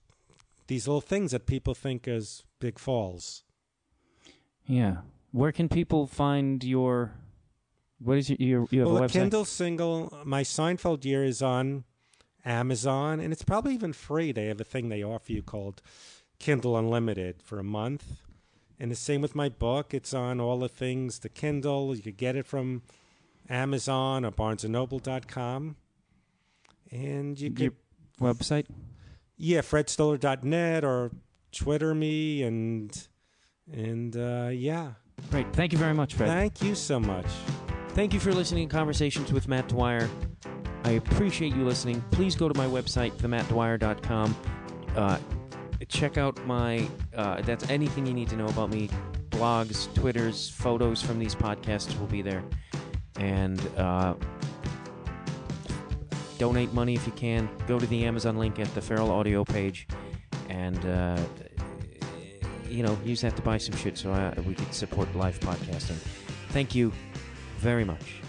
these little things that people think as big falls. Yeah. Where can people find your? What is your? your you have well, a website. Kindle single, my Seinfeld year is on Amazon, and it's probably even free. They have a thing they offer you called Kindle Unlimited for a month. And the same with my book. It's on all the things, the Kindle. You could get it from Amazon or BarnesandNoble.com. And you could, Your website. yeah, FredStoller.net or Twitter me, and and uh, yeah. Great. Thank you very much, Fred. Thank you so much. Thank you for listening to Conversations with Matt Dwyer. I appreciate you listening. Please go to my website, themattdwyer.com. Uh, check out my, uh, that's anything you need to know about me. Blogs, Twitters, photos from these podcasts will be there. And uh, donate money if you can. Go to the Amazon link at the Feral Audio page and, uh, you know, use that to buy some shit so uh, we could support live podcasting. Thank you very much.